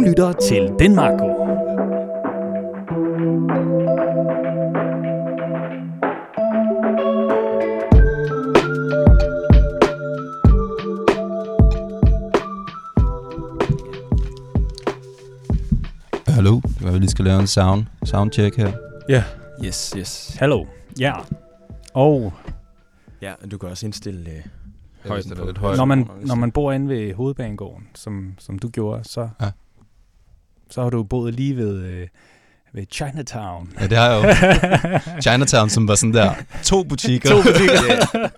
Du lytter til Denmark. Hallo, det var, vi lige skal lave en sound, soundcheck her. Ja. Yes, yes. Hallo. Ja. Og Ja, du kan også indstille øh, højden på. lidt højt. når man, når man bor inde ved hovedbanegården, som, som du gjorde, så, Ja. Så har du boet lige ved, øh, ved Chinatown. Ja, det har jeg jo. Chinatown, som var sådan der to butikker. To butikker.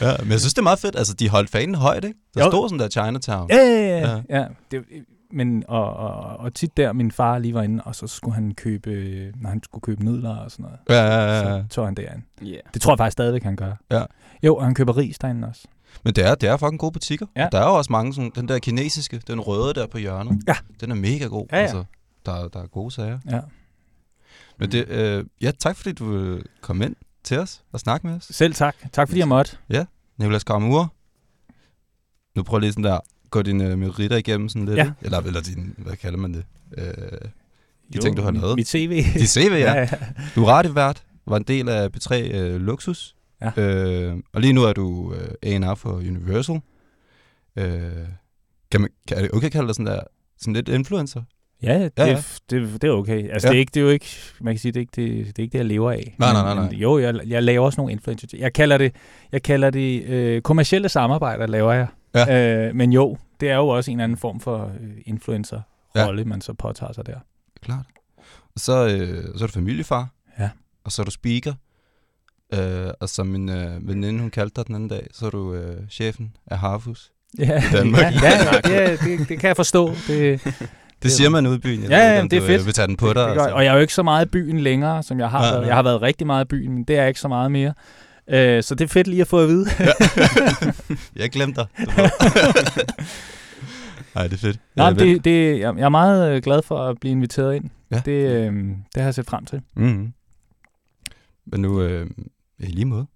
ja, men jeg synes, det er meget fedt. Altså, de holdt fanen højt, ikke? Der Jo. stod sådan der Chinatown. Ja, ja, ja. Ja. ja. Det, men, og, og, og tit der, min far lige var inde, og så skulle han købe, når han skulle købe nudler og sådan noget, Ja, ja, ja, ja. så tog han derind. Yeah. Det tror jeg faktisk stadigvæk, han gør. Ja. Jo, og han køber ris derinde også. Men det er, det er fucking gode butikker. Ja. Der er jo også mange sådan, den der kinesiske, den røde der på hjørnet. Ja. Den er mega god. Ja, ja. Altså, der, der er gode sager. Ja. Men det, øh, ja, tak fordi du kom ind til os og snakke med os. Selv tak. Tak fordi jeg måtte. Nicolas Gramur. Nu prøver lige sådan der, gå dine øh, meritter igennem sådan lidt. Ja. Eller, eller din, hvad kalder man det? Øh, De ting, du har lavet. Mit CV. de CV, ja. ja. Du er radiovært, var en del af P3 øh, Luxus. Ja. Øh, og lige nu er du øh, A&R for Universal. Øh, kan man, kan, er det okay at kalde dig sådan der, sådan lidt influencer? Ja, det, Ja, ja. Det, det er okay. Altså, Ja. det, er ikke, det er jo ikke, man kan sige, det er ikke det, det, er ikke det jeg lever af. Nej, nej, nej, men nej. Jo, jeg, jeg laver også nogle influencer. Jeg kalder det, jeg kalder det øh, kommercielle samarbejder, laver jeg. Ja. Øh, men jo, det er jo også en anden form for øh, influencer-rolle, ja. man så påtager sig der. Klart. Og så, øh, så er du familiefar. Ja. Og så er du speaker. Øh, og som min øh, veninde, hun kaldte dig den anden dag, så er du øh, chefen af Harfus. Ja, I Danmark. ja, ja det, det, det kan jeg forstå. Det, Det siger man ude i byen. Jeg Ja, ved ja, om det er du, fedt. Øh, vil tage den på dig. det gør, altså. og jeg er jo ikke så meget i byen længere, som jeg har Nej, været. Jeg har været rigtig meget i byen, men det er jeg ikke så meget mere. Øh, så det er fedt lige at få at vide. jeg glemte dig. Nej, det er fedt. Nej, Ja, det, det, jeg er meget øh, glad for at blive inviteret ind. Ja. Det, øh, det har jeg set frem til. Mm-hmm. Men nu, øh, i lige måde.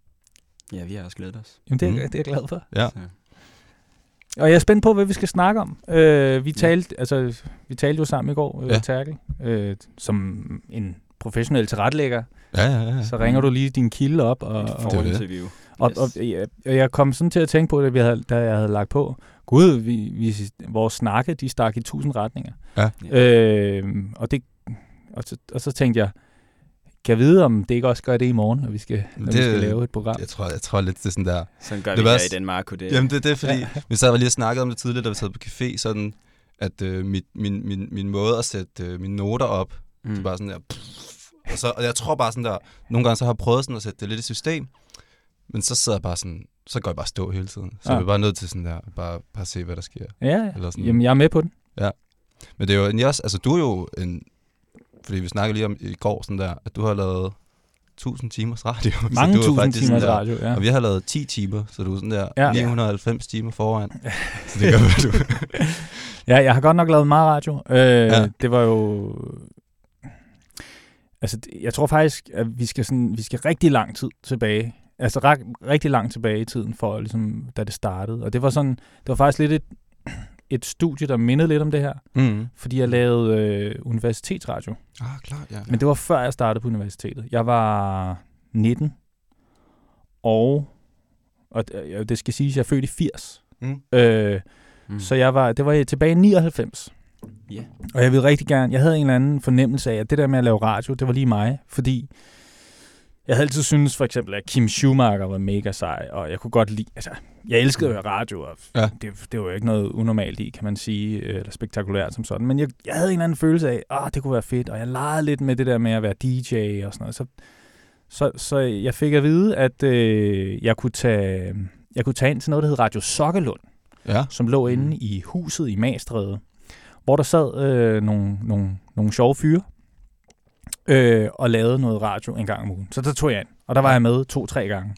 Ja, vi har også glædet os. Jamen, det, er, Mm. det er jeg glad for. Ja. Så. Og jeg er spændt på, hvad vi skal snakke om. Øh, vi, talte, altså, vi talte jo sammen i går, øh, Ja. ja. Terkel, øh, som en professionel tilrettelægger. Ja, ja, ja. Så ringer du lige din kilde op, og, og, det. og, Yes. og jeg, og jeg kom sådan til at tænke på det, vi havde, da jeg havde lagt på. Gud, vi, vi, vores snakke, de stak i tusind retninger. Ja. Øh, og, det, og, så, og så tænkte jeg, kan jeg vide, om det ikke også gør det i morgen, når vi skal, når Det- vi skal lave et program? Jeg tror, jeg tror lidt, det er sådan der. Sådan gør Det vi var her i Danmark. Det, Jamen, det, det er fordi, ja. vi sad og lige og snakkede om det tidligere, da vi sad på café, sådan, at øh, mit, min, min, min måde at sætte øh, mine noter op, mm. det er bare sådan der, pff, og, så, og jeg tror bare sådan der, nogle gange så har jeg prøvet sådan at sætte det lidt i system, men så sidder jeg bare sådan, så går jeg bare stå hele tiden. Så Ja. jeg er bare nødt til sådan der, bare, bare se, hvad der sker. Ja, ja. Eller sådan. Jamen, jeg er med på den. Men det er jo også, altså du er jo en, fordi vi snakkede lige om i går sådan der, at du har lavet 1000 timers radio. så Mange du er tusind faktisk timers sådan der, radio, ja. Og vi har lavet 10 timer, så du er sådan der Ja. 990 timer foran. Så det gør du. Ja, jeg har godt nok lavet meget radio. Øh, Ja. Det var jo... Altså, jeg tror faktisk, at vi skal, sådan, vi skal rigtig lang tid tilbage. Altså, rigtig langt tilbage i tiden, for ligesom, da det startede. Og det var sådan, det var faktisk lidt et, et studie, der mindede lidt om det her. Mm. Fordi jeg lavede øh, universitetsradio. Ah, klart, ja. Men det var før jeg startede på universitetet. Jeg var 19. Og, og det- det skal siges, at jeg er født i 80. Mm. Øh, Mm. så jeg var, det var tilbage i 99. Ja. Og jeg ville rigtig gerne, jeg havde en eller anden fornemmelse af, at det der med at lave radio, det var lige mig, fordi jeg havde altid syntes for eksempel, at Kim Schumacher var mega sej, og jeg kunne godt lide, altså, jeg elskede at høre radio, og Ja. det, det var jo ikke noget unormalt i, kan man sige, øh, eller spektakulært som sådan, men jeg, jeg havde en eller anden følelse af, at det kunne være fedt, og jeg legede lidt med det der med at være DJ og sådan noget, så, så, så jeg fik at vide, at øh, jeg, kunne tage, jeg kunne tage ind til noget, der hed Radio Sokkelund, Ja. som lå Mm. inde i huset i Magstræde, hvor der sad øh, nogle, nogle, nogle sjove fyre øh, og lavede noget radio en gang om ugen. Så der tog jeg ind, og der var jeg med to-tre gange.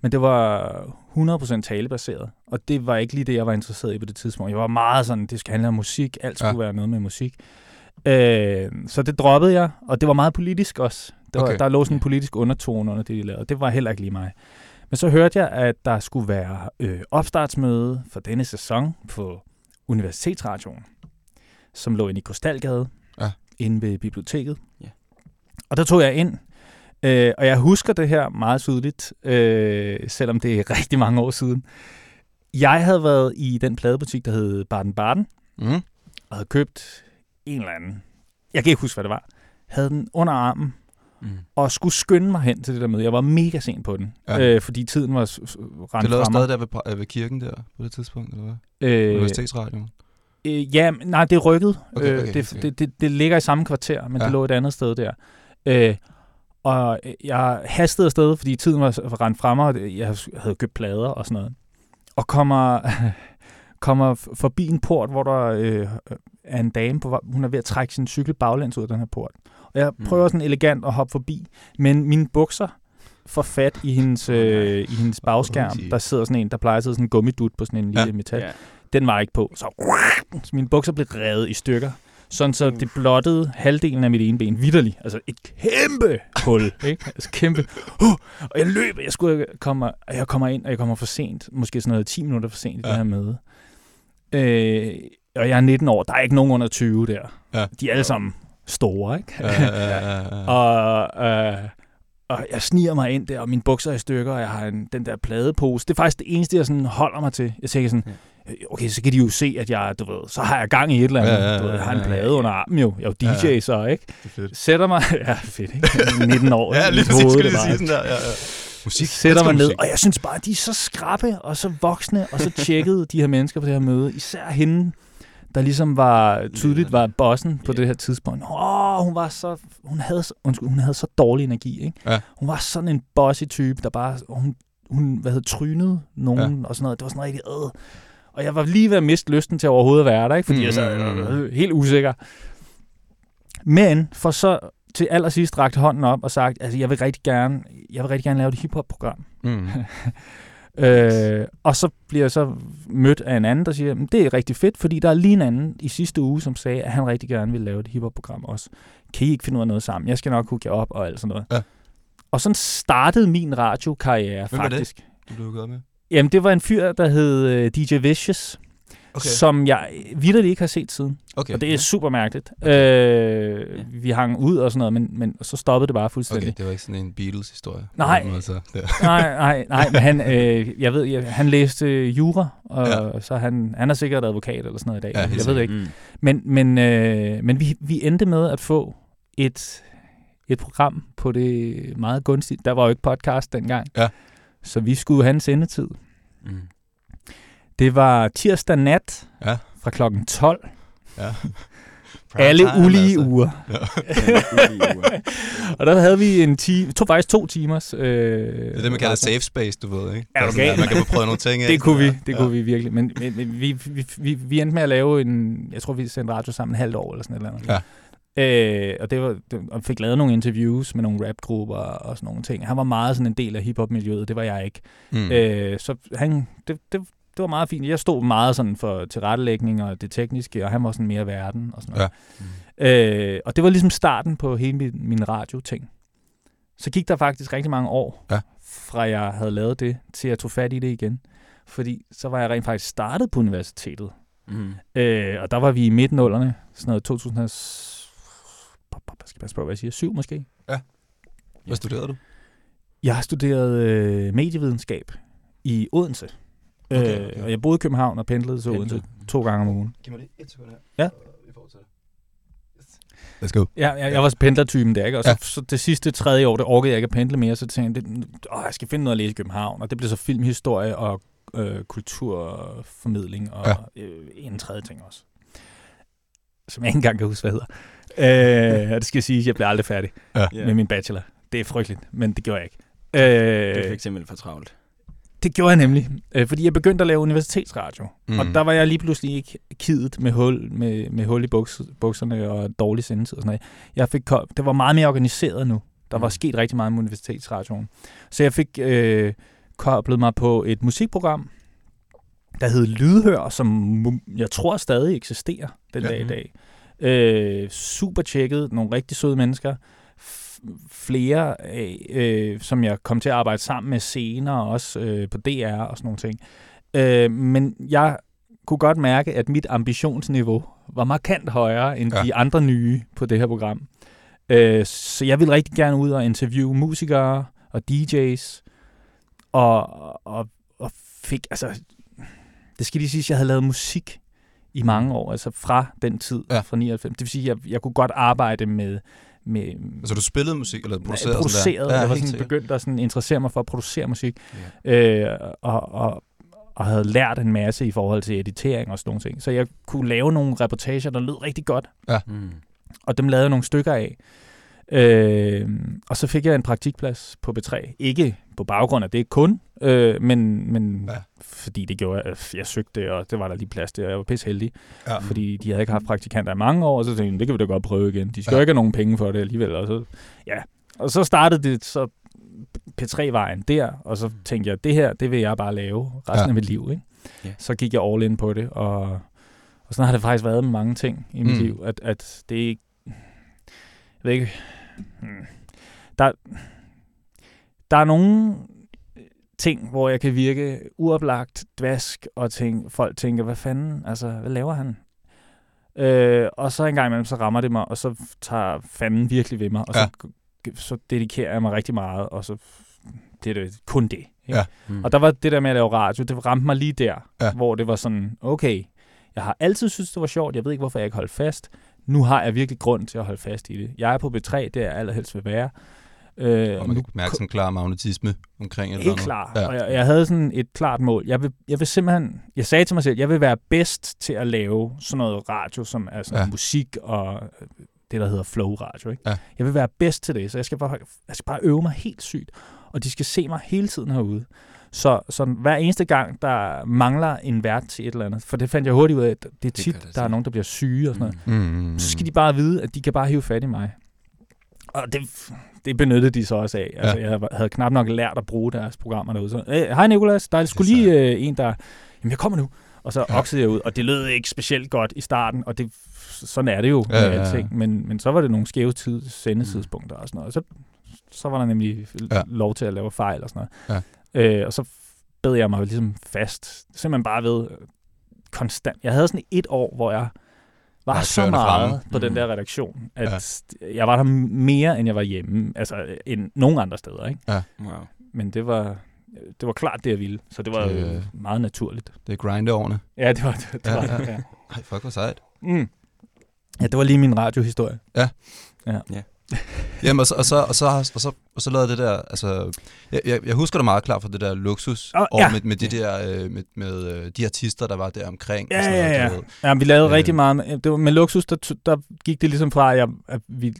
Men det var 100% talebaseret, og det var ikke lige det, jeg var interesseret i på det tidspunkt. Jeg var meget sådan, det skal handle om musik, alt skulle Ja. være noget med musik. Øh, så det droppede jeg, og det var meget politisk også. Der, Okay. der lå sådan en politisk undertone under det, de lavede. Det var heller ikke lige mig. Men så hørte jeg, at der skulle være øh, opstartsmøde for denne sæson på Universitetsradioen. som lå inde i Krystalgade, Ja. Inde ved biblioteket. Ja. Og der tog jeg ind, øh, og jeg husker det her meget tydeligt, øh, selvom det er rigtig mange år siden. Jeg havde været i den pladebutik, der hed Baden Baden, Mm. og havde købt en eller anden, jeg kan ikke huske, hvad det var, havde den under armen, Mm. og skulle skynde mig hen til det der møde. Jeg var mega sent på den, Ja. øh, fordi tiden var s- rendt Det lå stadig der ved, øh, ved kirken der på det tidspunkt, eller hvad? Øh, Universitetsradioen. Øh, ja, nej, det er rykket. Okay, Øh, okay, det, okay. det, det, det ligger i samme kvarter, men Ja. det lå et andet sted der. Øh, og jeg hastede afsted, fordi tiden var rendt fra mig, og jeg havde købt plader og sådan noget. Og kommer, kommer forbi en port, hvor der øh, er en dame, på, hun er ved at trække sin cykel baglæns ud af den her port. Og jeg Mm. prøver sådan elegant at hoppe forbi, men mine bukser får fat i hendes, øh, i hendes bagskærm. Der sidder sådan en, der plejer at sidde sådan en gummidut på sådan en Ja. lille metal. Ja. Den var ikke på. Så, så mine bukser blev revet i stykker. Sådan så det blottede halvdelen af mit ene ben vidderligt. Altså et kæmpe hul. Ikke? Altså kæmpe. Uh, og jeg løber. Jeg, skulle komme, og jeg kommer ind, og jeg kommer for sent. Måske sådan noget 10 minutter for sent i ja. Ja. det her møde. Øh, og jeg er 19 år. Der er ikke nogen under 20 der. Ja. De er alle sammen store, ikke? Ja, ja, ja, ja, ja. Og, øh, og jeg sniger mig ind der, og mine bukser er i stykker, og jeg har en, den der pladepose. Det er faktisk det eneste, jeg sådan holder mig til. Jeg tænker sådan, øh, okay, så kan de jo se, at jeg, du ved, så har jeg gang i et eller andet. Ja, ja, ja, du ved, jeg har en plade under armen jo. Jeg er jo DJ Ja, ja. så, ikke? Det er fedt. Sætter mig, ja, fedt, ikke? 19 år. Ja, lige præcis, det lige sige sådan der. Ja, ja. Musik. Sætter mig ned, musik. og jeg synes bare, de er så skrappe og så voksne, og så tjekkede de her mennesker på det her møde. Især hende, der ligesom var tydeligt var bossen på det her tidspunkt. Åh, hun var så, hun havde, undskyld, hun havde så dårlig energi, ikke? Ja. Hun var sådan en bossy type, der bare, hun, hun hvad hedder, trynede nogen ja. og sådan noget. Det var sådan rigtig, øh. Og jeg var lige ved at miste lysten til overhovedet at være der, ikke? Fordi Mm, jeg så mm, helt usikker. Men for så til allersidst rakt hånden op og sagt, altså jeg vil rigtig gerne, jeg vil rigtig gerne lave et hiphop-program. Mm. Øh, og så bliver jeg så mødt af en anden, der siger, "Men det er rigtig fedt, fordi der er lige en anden i sidste uge, som sagde, at han rigtig gerne vil lave et hiphop-program også. Kan I ikke finde ud af noget sammen? Jeg skal nok hooke jer op og alt sådan noget. Ja. Og sådan startede min radiokarriere Hvem var det? faktisk. Du blev med. Jamen, det var en fyr, der hed øh, DJ Vicious, okay. som jeg vidderligt ikke har set siden. okay. Og det er super mærkeligt. Øh, vi hang ud og sådan noget, men, men så stoppede det bare fuldstændig. Okay, det var ikke sådan en Beatles-historie. Nej. På den måde, Så, der. nej, nej, nej, men han, øh, jeg ved, jeg, han læste jura, og Ja. ja. så han, han er sikkert advokat eller sådan noget i dag. Ja, jeg ved det ikke. Mm. Men, men, øh, men vi, vi endte med at få et, et program på det meget gunstigt. Der var jo ikke podcast dengang. Ja. Så vi skulle have en sendetid. Mm. Det var tirsdag nat Ja. fra klokken 12. ja. Alle ulige altså. uger. og der havde vi en time, to, faktisk to timers. Øh, Det er det, man kalder safe space, du ved, ikke? Er du gal? der, Man kan få prøvet nogle ting af. Det kunne vi, det der. kunne vi virkelig. Men, men, men vi, vi, vi, vi endte med at lave en, jeg tror vi sendte radio sammen en halvt år eller sådan et eller andet. Ja. Øh, og det var, det, og fik lavet nogle interviews med nogle rapgrupper og sådan nogle ting. Han var meget sådan en del af hiphop-miljøet, det var jeg ikke. Mm. Mm. Øh, så han, det, det, det var meget fint. Jeg stod meget sådan for tilrettelægning og det tekniske, og han var sådan mere verden og sådan noget. Ja. Øh, og det var ligesom starten på hele min, min radio-ting. Så gik der faktisk rigtig mange år, Ja. fra jeg havde lavet det, til jeg tog fat i det igen. Fordi så var jeg rent faktisk startet på universitetet. Mm. Øh, og der var vi i midten-nullerne, sådan noget 2000... Jeg skal passe på, hvad jeg siger. Syv måske. Hvad studerede du? Jeg har studeret øh, medievidenskab i Odense. Okay, Okay, okay. Øh, og jeg boede i København og pendlede til Odense to gange om ugen. Giv mig det et sekund her. Ja. Vi fortsætter. Let's go. Ja, jeg, jeg var pendlertypen der, ikke? Og så, Ja. ja. så det sidste tredje år, det orkede jeg ikke at pendle mere, så tænkte jeg, åh, jeg skal finde noget at læse i København. Og det blev så filmhistorie og øh, kulturformidling og ja. øh, en tredje ting også. Som jeg ikke engang kan huske, hvad hedder. Øh, og det skal sige, at jeg blev aldrig færdig Ja. Med min bachelor. Det er frygteligt, men det gjorde jeg ikke. Du Øh, fik simpelthen for travlt. det gjorde jeg nemlig, øh, fordi jeg begyndte at lave universitetsradio. Mm. Mm. Og der var jeg lige pludselig ikke kidet med hul, med, med hul i buks, bukserne og dårlig sendetid og sådan noget. Jeg fik, det var meget mere organiseret nu. Der var Mm. sket rigtig meget med universitetsradioen. Så jeg fik øh, koblet mig på et musikprogram, der hed Lydhør, som jeg tror stadig eksisterer den Ja. dag i dag. Øh, super tjekket, nogle rigtig søde mennesker. Flere af, øh, som jeg kom til at arbejde sammen med senere, også øh, på DR og sådan nogle ting. Øh, men jeg kunne godt mærke, at mit ambitionsniveau var markant højere end Ja. de andre nye på det her program. Øh, så jeg ville rigtig gerne ud og interviewe musikere og DJ's, og, og, og fik, altså, det skal lige sige, at jeg havde lavet musik i mange år, altså fra den tid, Ja. ja. fra 99. Det vil sige, at jeg, jeg kunne godt arbejde med, med Altså, du spillede musik, eller producerede? produceret. sådan der? Ja, jeg var sådan begyndt at sådan interessere mig for at producere musik, øh, og, og, og havde lært en masse i forhold til editering og sådan nogle ting. Så jeg kunne lave nogle reportager, der lød rigtig godt, Mm. og dem lavede jeg nogle stykker af. Øh, og så fik jeg en praktikplads på B3. Ikke på baggrund af det kun, øh, men, men Ja. fordi det gjorde jeg. Jeg søgte, og det var der lige plads til, og jeg var pisse heldig. Ja. Fordi de havde ikke haft praktikanter i mange år, og så tænkte jeg, det kan vi da godt prøve igen. De skal Ja. jo ikke have nogen penge for det alligevel. Og så, ja. og så startede det så P3-vejen der, og så tænkte jeg, det her, det vil jeg bare lave resten Ja. af mit liv. Ikke? Ja. Så gik jeg all in på det, og, og sådan har det faktisk været med mange ting i mit mm. liv, at, at det ikke... Jeg ved ikke... Hmm, der, der er nogle ting, hvor jeg kan virke uoplagt, dvask, og tænke, folk tænker, hvad fanden, altså, hvad laver han? Øh, og så en gang imellem, så rammer det mig, og så tager fanden virkelig ved mig, og Ja. så, så dedikerer jeg mig rigtig meget, og så det er det kun det. Ikke? Ja. Mm. Og der var det der med at lave radio, det ramte mig lige der, Ja. ja. hvor det var sådan, okay, jeg har altid synes det var sjovt, jeg ved ikke, hvorfor jeg ikke holdt fast. Nu har jeg virkelig grund til at holde fast i det. Jeg er på B3, det er jeg allerhelst vil være. Øh, Og man nu kan mærke sådan en klar magnetisme omkring eller Helt klart. Ja. Og jeg, jeg havde sådan et klart mål. Jeg vil, jeg vil simpelthen, jeg sagde til mig selv, jeg vil være bedst til at lave sådan noget radio, som er sådan Ja. ja. musik og øh, det, der hedder flow radio. Ikke? Ja. Jeg vil være bedst til det, så jeg skal, bare, jeg skal bare øve mig helt sygt. Og de skal se mig hele tiden herude. Så, så hver eneste gang, der mangler en vært til et eller andet, for det fandt jeg hurtigt ud af, at det er tit, gør det der er nogen, der bliver syge og sådan noget. Mm. Mm. Så skal de bare vide, at de kan bare hive fat i mig. Og det, det benyttede de så også af. Altså, Ja. Jeg havde knap nok lært at bruge deres programmer derude. Så, "Øh, hej Nikolas, der er sgu lige øh, en, der... Jamen, jeg kommer nu. Og så Ja. oksede jeg ud, og det lød ikke specielt godt i starten, og det, sådan er det jo Ja, med ja, ja. alting. Men, men så var det nogle skæve tid, sendetidspunkter og sådan noget. Og så, så var der nemlig ja. lov til at lave fejl og sådan noget. Ja. Øh, og så bed jeg mig ligesom fast. Simpelthen bare ved øh, konstant. Jeg havde sådan et år, hvor jeg var så meget fremme. på den Mm. der redaktion, at ja. jeg var der mere, end jeg var hjemme. Altså, end nogen andre steder, ikke? Wow. Men det var, det var klart det, jeg ville. Så det var Det- det... meget naturligt. Det er grindeårene. Ja, det var det. det, Ja, var, ja. det ja. Ej, fuck, hvor sejt. Mm. ja, det var lige min radiohistorie. Jamen, og så, og så, og så, og så, og så lavede det der, altså, jeg, jeg, jeg husker det meget klart fra det der luksus, Åh, og ja. med, med, de der, øh, med, med øh, de artister, der var der omkring. og Ja, sådan noget, ja, ja. Ja, vi lavede Øh. øh. rigtig meget. med- Det var, med luksus, der, der gik det ligesom fra, at, jeg, at vi,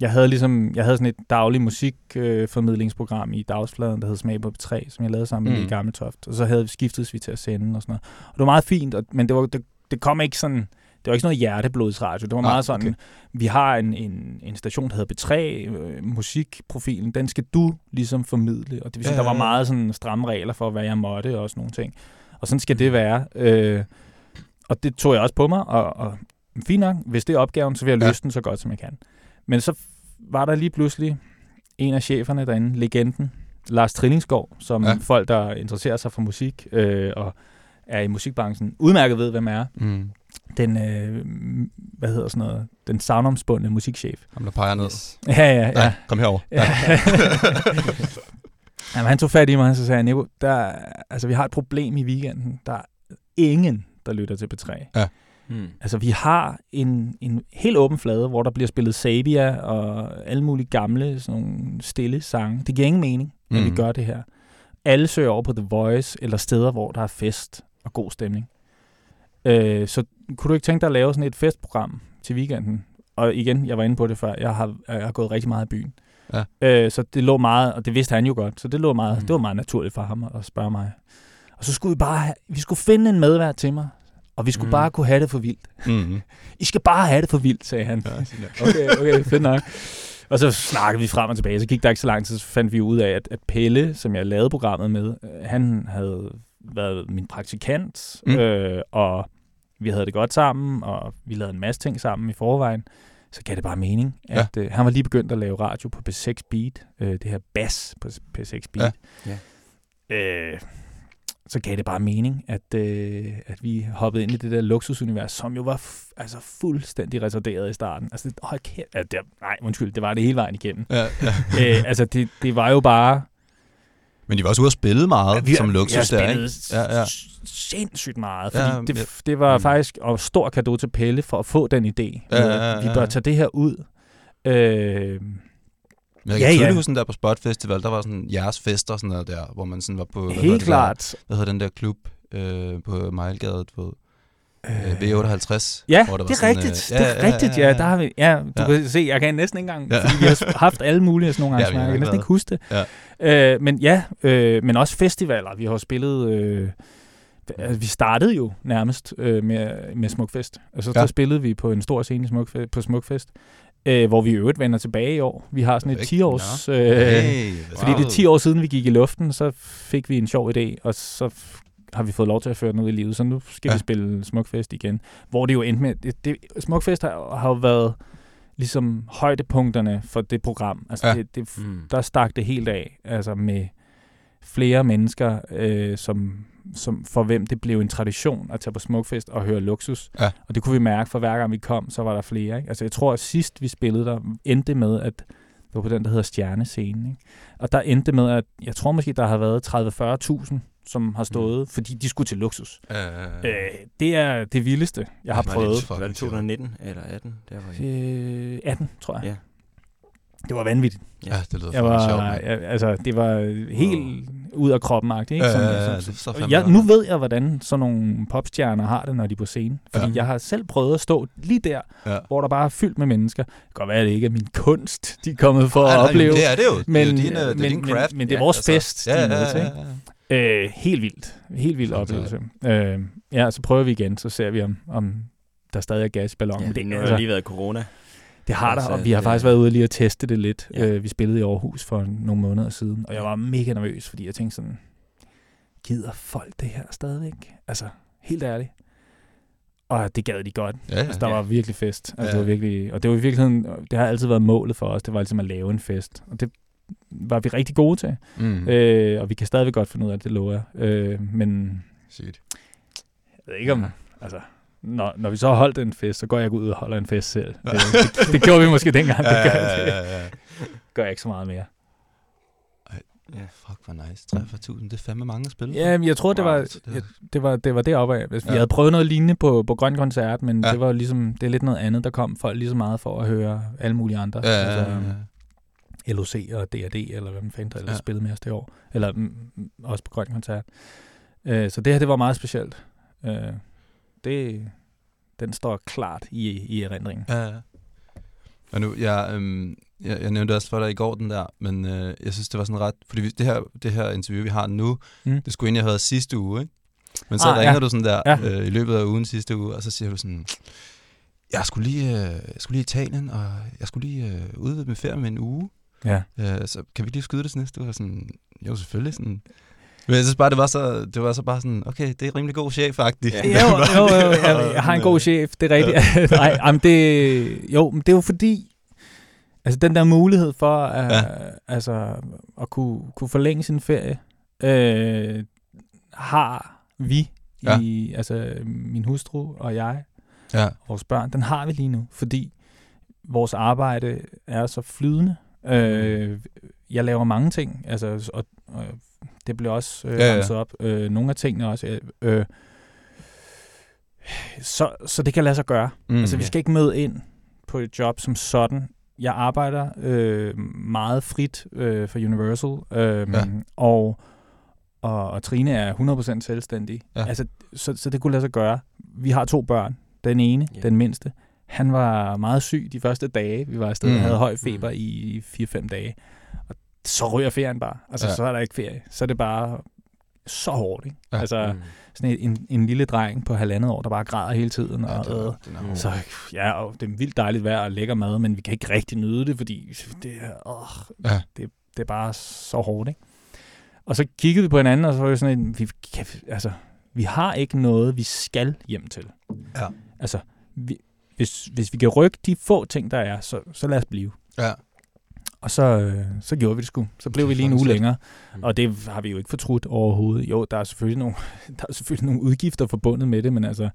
jeg havde ligesom, jeg havde sådan et dagligt musikformidlingsprogram i Dagsfladen, der hed Smag på 3, som jeg lavede sammen med mm. i Gammeltoft. Og så havde vi skiftet vi til at sende og sådan noget. Og det var meget fint, og, men det, var, det, det kom ikke sådan, det var ikke sådan noget hjerteblodsradio. Det var meget sådan, okay. okay. vi har en, en, en station, der hedder B3, øh, musikprofilen, den skal du ligesom formidle. Og det vil sige, Ja, der var ja, ja. meget sådan stramme regler for, hvad jeg måtte og sådan nogle ting. Og sådan skal Mm. det være. Øh, og det tog jeg også på mig, og, og fint nok, hvis det er opgaven, så vil jeg Ja. løse den så godt, som jeg kan. Men så var der lige pludselig en af cheferne derinde, legenden, Lars Trillingsgaard, som Ja. ja. folk, der interesserer sig for musik øh, og er i musikbranchen, udmærket ved, hvem er. Mm. Den, øh, hvad hedder sådan noget, den savnomspundne musikchef. Ham, der peger ned. Yes. Ja, ja, ja. Ja, kom herover. ja. Jamen, han tog fat i mig, og så sagde Nico, der, altså, vi har et problem i weekenden. Der er ingen, der lytter til P3. Mm. Altså, vi har en, en helt åben flade, hvor der bliver spillet Sabia og alle mulige gamle, sådan nogle stille sange. Det giver ingen mening, at Mm. vi gør det her. Alle søger over på The Voice, eller steder, hvor der er fest og god stemning. Øh, så kunne du ikke tænke dig at lave sådan et festprogram til weekenden? Og igen, jeg var inde på det før, jeg har, jeg har gået rigtig meget i byen. Ja. Øh, så det lå meget, og det vidste han jo godt, så det, lå meget, Mm. det var meget naturligt for ham at spørge mig. Og så skulle vi bare have, vi skulle finde en medvært til mig, og vi skulle Mm. bare kunne have det for vildt. Mm. I skal bare have det for vildt, sagde han. Ja, Okay, okay, fedt nok. Og så snakkede vi frem og tilbage, så gik der ikke så lang tid, så fandt vi ud af, at, at Pelle, som jeg lavede programmet med, øh, han havde været min praktikant, mm. øh, og vi havde det godt sammen, og vi lavede en masse ting sammen i forvejen. Så gav det bare mening, at øh, han var lige begyndt at lave radio på P6 Beat, øh, det her bass på P6 Beat. Ja. Øh, så gav det bare mening, at, øh, at vi hoppede ind i det der luksusunivers, som jo var f- altså fuldstændig retarderet i starten. Altså, det, hold kæft, altså, det, nej, undskyld, det var det hele vejen igennem. Ja, ja. øh, altså, det, det var jo bare... Men de var også ude at spille meget, vi, som luksus der, ikke? Ja, ja. sindssygt meget, fordi Ja, ja, det, ja. det var Mm. faktisk og stor kado til Pelle for at få den idé. Ja, ja, ja, Vi ja. bør tage det her ud. Øh, Men jeg kan Ja, ja, tydeligt ja. huske, der på Spot Festival, der var sådan jeres fester og sådan noget der, hvor man sådan var på... hvad helt det klart. Der, hvad hedder den der klub øh, på Mejlgade, du ved? Øh, Øh, V58. Ja, hvor var det er sådan, rigtigt. øh, det er rigtigt, ja. Der har vi, ja, du Ja. ja. kan se, jeg kan næsten ikke engang, Ja. ja. fordi vi har haft alle mulige sådan nogle Ja, arrangementer. jeg kan næsten ikke huske det. Ja. Øh, men ja, øh, men også festivaler. Vi har spillet... Øh, altså, vi startede jo nærmest øh, med, med Smukfest. Og så, Ja. ja. så spillede vi på en stor scene i Smukfe- på Smukfest, øh, hvor vi i øvrigt vender tilbage i år. Vi har sådan et Perfekt. 10-års... Øh, Hey, fordi det er 10 år siden, vi gik i luften, så fik vi en sjov idé, og så har vi fået lov til at føre den ud i livet. Så nu skal Ja. vi spille Smukfest igen. Hvor det jo endte med... Det, det, Smukfest har, har jo været ligesom højdepunkterne for det program. Altså, Ja. det, det, Mm. der stak det helt af. Altså med flere mennesker, øh, som, som for hvem det blev en tradition at tage på Smukfest og høre luksus. Ja. Og det kunne vi mærke, for hver gang vi kom, så var der flere. Ikke? Altså jeg tror, at sidst vi spillede der, endte med, at det var på den, der hedder Stjernescenen. Ikke? Og der endte med, at jeg tror måske, der har været 30-40.000, som har stået, mm. fordi de skulle til luksus. Ja, ja, ja. Øh, det er det vildeste, jeg har prøvet. Var det sjovt. 2019 eller 18? Der var I. Øh, 18, tror jeg. Ja. Det var vanvittigt. Ja, det lyder Jeg var, sjovt, jeg, altså, det var helt ud af kroppen ikke? Ja, Som- ja, ja, så jeg, nu ved jeg, hvordan sådan nogle popstjerner har det, når de er på scene. Fordi Ja. ja. jeg har selv prøvet at stå lige der, Ja. hvor der bare er fyldt med mennesker. Det kan godt være, at det ikke er min kunst, de er kommet for Nej, at nej, opleve. Det er det jo. Men- det er jo din, øh, det er men- din men- craft. men det er vores fest, ja, ja, med ja, ja, ja. Øh, helt vildt. Helt vild oplevelse. Øh, ja, så prøver vi igen, så ser vi, om, om der stadig er gas i ballonen. Ja, Men det, nu har altså, lige været corona. det har der, altså, og vi har det- faktisk været ude lige at teste det lidt. Ja. Øh, vi spillede i Aarhus for nogle måneder siden, og jeg var mega nervøs, fordi jeg tænkte sådan, gider folk det her stadigvæk? Altså, helt ærligt. Og det gad de godt. Ja, ja. Altså, der var virkelig fest. Altså, Ja. det var virkelig, og det var i virkeligheden, det har altid været målet for os, det var ligesom at lave en fest. Og det var vi rigtig gode til. Mm. Øh, og vi kan stadigvæk godt finde ud af det, lover jeg. Øh, men Sygt. jeg ved ikke om, Ja. ja. altså, når, når vi så har holdt en fest, så går jeg ud og holder en fest selv. Ja. Det, det, det gjorde vi måske dengang, Ja, det gør, ja, det ja, ja. gør jeg ikke så meget mere. Ja. Fuck, hvor nice. 43.000, det er fandme mange at spille. Ja, men jeg tror, det Wow, var, det- jeg, det var, det var deroppe af. Hvis vi Ja. havde prøvet noget lignende på, på Grøn Koncert, men Ja. ja. det var ligesom, det er lidt noget andet, der kom folk lige så meget for at høre alle mulige andre. Ja, ja, Altså, ja, ja. LOC og D&D, eller hvad man fanden der ellers Ja. spillede med os det år. Eller mm, mm, også på Grøn Koncert. Øh, så det her, det var meget specielt. Øh, det, den står klart i, i erindringen. Ja, ja. Og nu, jeg, øhm, jeg, jeg nævnte også for dig i går den der, men øh, jeg synes, det var sådan ret... Fordi vi- det her, det her interview, vi har nu, Mm. det skulle egentlig have været sidste uge, ikke? Men så Ah, ringer ja. du sådan der Ja. øh, i løbet af ugen sidste uge, og så siger du sådan, jeg skulle lige, øh, jeg skulle lige i Italien, og jeg skulle lige øh, udvide med ferie med en uge. Ja. Øh, så kan vi lige skyde det til næste uge? Og sådan, jo, selvfølgelig. Sådan. Men jeg synes bare, det var så, det var så bare sådan, okay, det er rimelig god chef, faktisk. Ja. Jo, jo, jo, jeg, jeg har en god chef, det er rigtigt. Nej, jamen det, jo, men det er jo fordi, altså den der mulighed for at, Ja. ja. altså, at kunne, kunne forlænge sin ferie, øh, har vi, Ja. i, altså min hustru og jeg, Ja, vores børn, den har vi lige nu, fordi vores arbejde er så flydende. Øh, jeg laver mange ting, altså, og, og det bliver også øh, Ja, ja, op. Øh, nogle af tingene også. Øh, så, så det kan lade sig gøre. mm, altså, vi skal ikke møde ind på et job som sådan. Jeg arbejder øh, meget frit øh, for Universal, øh, Ja. ja. og, og, og Trine er 100% selvstændig. Ja. Altså, så, så det kunne lade sig gøre. Vi har to børn. Den ene, Ja. den mindste, han var meget syg de første dage. Vi var afsted Mm. havde høj feber i 4-5 dage. Og så ryger ferien bare. Altså, Ja. så er der ikke ferie. Så er det bare så hårdt, ikke? Ja. Altså, Mm. sådan en, en, en lille dreng på halvandet år, der bare græder hele tiden. Ja, Og, det, øh, er Mm. hård. så ja, og det er vildt dejligt vejr og lækker mad, men vi kan ikke rigtig nyde det, fordi det er, åh, Ja. det, det er bare så hårdt, ikke? Og så kiggede vi på hinanden, og så var det sådan en, vi, kan, altså, vi har ikke noget, vi skal hjem til. Ja. Altså, vi, hvis, hvis vi kan rykke de få ting, der er, så, så lad os blive. Ja. Og så, øh, så gjorde vi det sgu. Så blev vi lige en uge længere. Mm. Og det har vi jo ikke fortrudt overhovedet. Jo, der er selvfølgelig nogle, der er selvfølgelig nogle udgifter forbundet med det, men altså,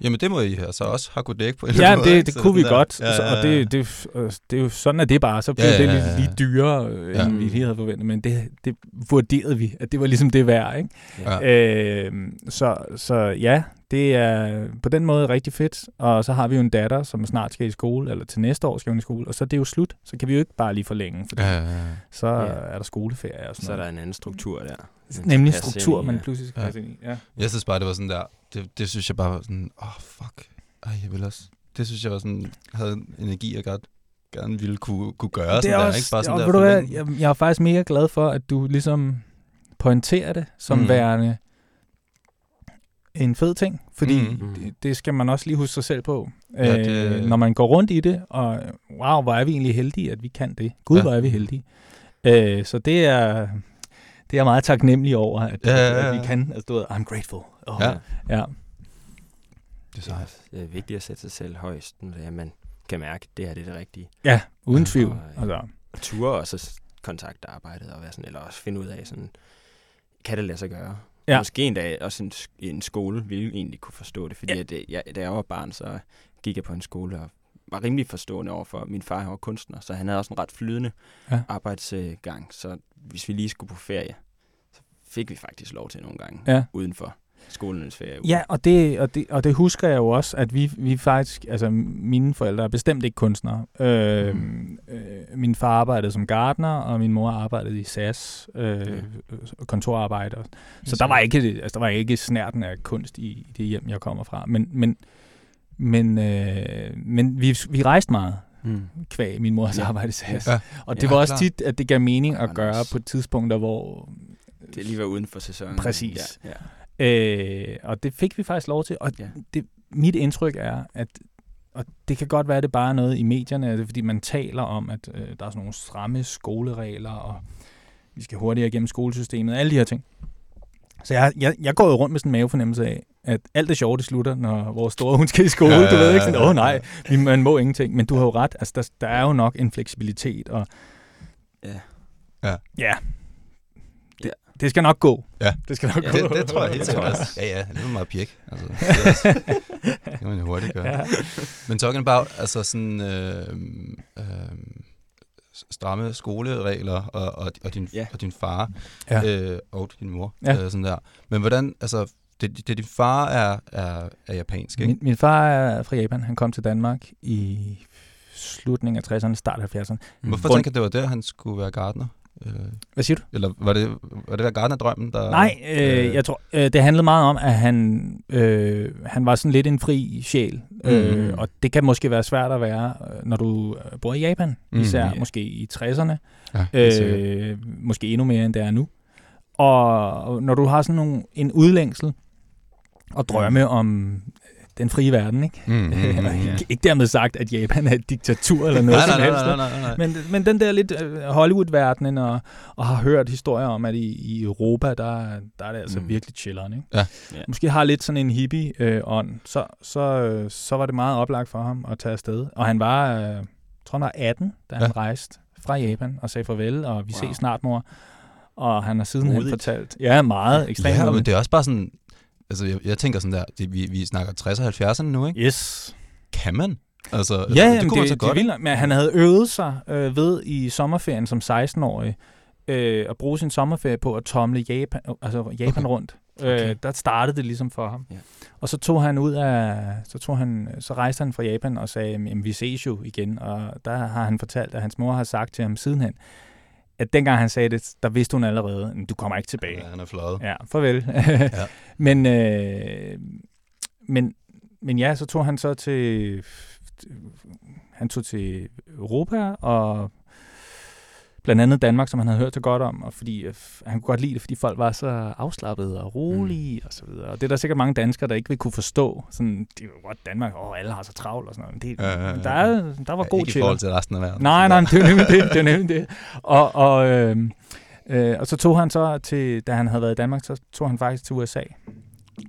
Jamen, det må I her så også have kunne dække på en ja, måde, det, det kunne vi der- godt. Ja, ja, Og ja. det, det, øh, det er jo sådan, at det bare. Så blev Ja, ja, det ja, lidt, ja. lige dyrere, øh, Ja. end vi lige havde forventet. Men det, det vurderede vi, at det var ligesom det værd, ikke? Ja. Øh, så, så ja, det er på den måde rigtig fedt. Og så har vi jo en datter, som snart skal i skole, eller til næste år skal hun i skole, og så er det jo slut. Så kan vi jo ikke bare lige forlænge, for Ja, ja, ja. så Ja. er der skoleferie og sådan Så er der en anden struktur der. Nemlig struktur, i, man pludselig skal Ja. passe ind i. Ja. Jeg synes bare, det var sådan der, det, det synes jeg bare var sådan, åh, oh, fuck. Ej, jeg vil også. Det synes jeg var sådan, havde en energi, jeg godt gerne ville kunne, kunne gøre. det sådan er der, også, ikke? Bare sådan og der du hvad, jeg, jeg er faktisk mega glad for, at du ligesom pointerer det som Mm. værende en fed ting, fordi Mm. det, det skal man også lige huske sig selv på. Ja, øh, det- Når man går rundt i det, og wow, hvor er vi egentlig heldige, at vi kan det. Gud, Ja. hvor er vi heldige. Øh, så det er, det er jeg meget taknemmelig over, at, Ja, ja, at ja. vi kan. Altså, du ved, I'm grateful. Oh, Ja. ja. Det er Det er, sejt. det er vigtigt at sætte sig selv højst, når man kan mærke, at det her det er det rigtige. Ja, uden tvivl. Og, Altså, Og ture og så kontakte arbejdet og være sådan, eller også finde ud af sådan, kan det lade sig gøre? Ja. Måske en dag også en, en skole ville egentlig kunne forstå det, fordi Ja. ja. at, det- jeg, da jeg var barn, så gik jeg på en skole og var rimelig forstående over for, min far han var kunstner, så han havde også en ret flydende Ja. arbejdsgang, så hvis vi lige skulle på ferie, så fik vi faktisk lov til nogle gange Ja. uden for skolernes ferie. Ja, og det, og, det, og det husker jeg jo også, at vi, vi faktisk, altså mine forældre er bestemt ikke kunstnere. Øh, Mm. øh, min far arbejdede som gartner, og min mor arbejdede i SAS, øh, Ja. kontorarbejde. Så der var ikke, altså, der var ikke snærten af kunst i, i det hjem, jeg kommer fra. Men, men, men, øh, men vi, vi rejste meget Mm. kvæg min mors Ja. arbejde SAS. Ja. Og det Ja, var også klart. tit, at det gav mening at gøre på tidspunkter, hvor Det lige var uden for sæsonen. Præcis. Ja, ja. Øh, og det fik vi faktisk lov til. Og Ja. det, mit indtryk er, at og det kan godt være, at det bare er noget i medierne, fordi man taler om, at øh, der er sådan nogle stramme skoleregler, og vi skal hurtigere igennem skolesystemet, alle de her ting. Så jeg, jeg, jeg går jo rundt med sådan en mavefornemmelse af, at alt det sjove, det slutter, når vores store hun skal i skole. Ja, Ja, du ved ikke sådan, åh ja. nej, vi- man må ingenting. Men du har jo ret, altså der, der er jo nok en fleksibilitet, og Ja. Ja. ja det, det skal nok gå. Ja. Det skal nok Ja, gå. det, det tror jeg helt Det sikkert også. Ja, ja, det er meget pjek. Altså, det, er også, det kan man jo hurtigt gøre. Ja. Men talking about, altså sådan øh, øh, stramme skoleregler og, og, og, din, Ja. og din far Ja. øh, og din mor. Ja. Øh, sådan der. Men hvordan, altså, det, det din far er, er, er japansk, ikke? Min, min far er fra Japan. Han kom til Danmark i slutningen af 60'erne, start af 70'erne. Hvorfor Grund- tænker du, det var der, han skulle være gartner? Øh, Hvad siger du? eller var det, var det der gartnerdrømmen, der... Nej, øh, jeg tror, øh, det handlede meget om, at han, øh, han var sådan lidt en fri sjæl. Øh, Mm. og det kan måske være svært at være, øh, når du øh, bor i Japan, Mm. især Ja. måske i 60'erne. Ja. Øh, måske endnu mere, end det er nu. Og, når du har sådan nogle, en udlængsel og drømme om den frie verden, ikke? Mm, mm, mm, Mm, mm. ikke, ikke dermed sagt, at Japan er et diktatur eller noget Nej, som nej, helst. nej, nej, nej, nej. Men, men den der lidt øh, Hollywood-verdenen, og, og har hørt historier om, at i, i Europa, der, der er det altså Mm. mm. virkelig chilleren. Ikke? Ja. Ja. Måske har lidt sådan en hippie-ånd, så, så, øh, så var det meget oplagt for ham at tage afsted. Og han var, øh, jeg tror han var 18, da han Ja. rejste fra Japan og sagde farvel, og vi Wow. ses snart, mor. Og han har sidenhen Modigt. fortalt, ja, meget ekstremt. Ja, men det er også bare sådan... Altså, jeg, jeg tænker sådan der, det, vi, vi snakker 60'erne og 70'erne nu, ikke? Yes. Kan man? Altså, Ja, det, jamen, det kunne man så det, godt. det vildt, men han havde øvet sig øh, ved i sommerferien som 16-årig øh, at bruge sin sommerferie på at tomle Japan, altså Japan Okay. okay. rundt. Okay. Øh, der startede det ligesom for ham. Ja. Og så tog han ud af, så tog han, så rejste han fra Japan og sagde, jamen vi ses jo igen. Og der har han fortalt, at hans mor har sagt til ham sidenhen, at dengang han sagde det, der vidste hun allerede, du kommer ikke tilbage. Ja, han er flad. Ja, farvel. Ja. men, øh, men, men ja, så tog han så til, han tog til Europa og blandt andet Danmark, som han havde hørt så godt om, og fordi øh, han kunne godt lide det, fordi folk var så afslappede og rolige mm. og så videre. Og det er der sikkert mange danskere, der ikke vil kunne forstå. Sådan, det er jo godt Danmark, og alle har så travlt og sådan noget. Men det, ja. Der, er, der var Ja, god ikke i forhold til resten af verden. Nej, nej, det er nemlig det. det, er nemlig det. Og, og, øh, øh, og så tog han så til, da han havde været i Danmark, så tog han faktisk til USA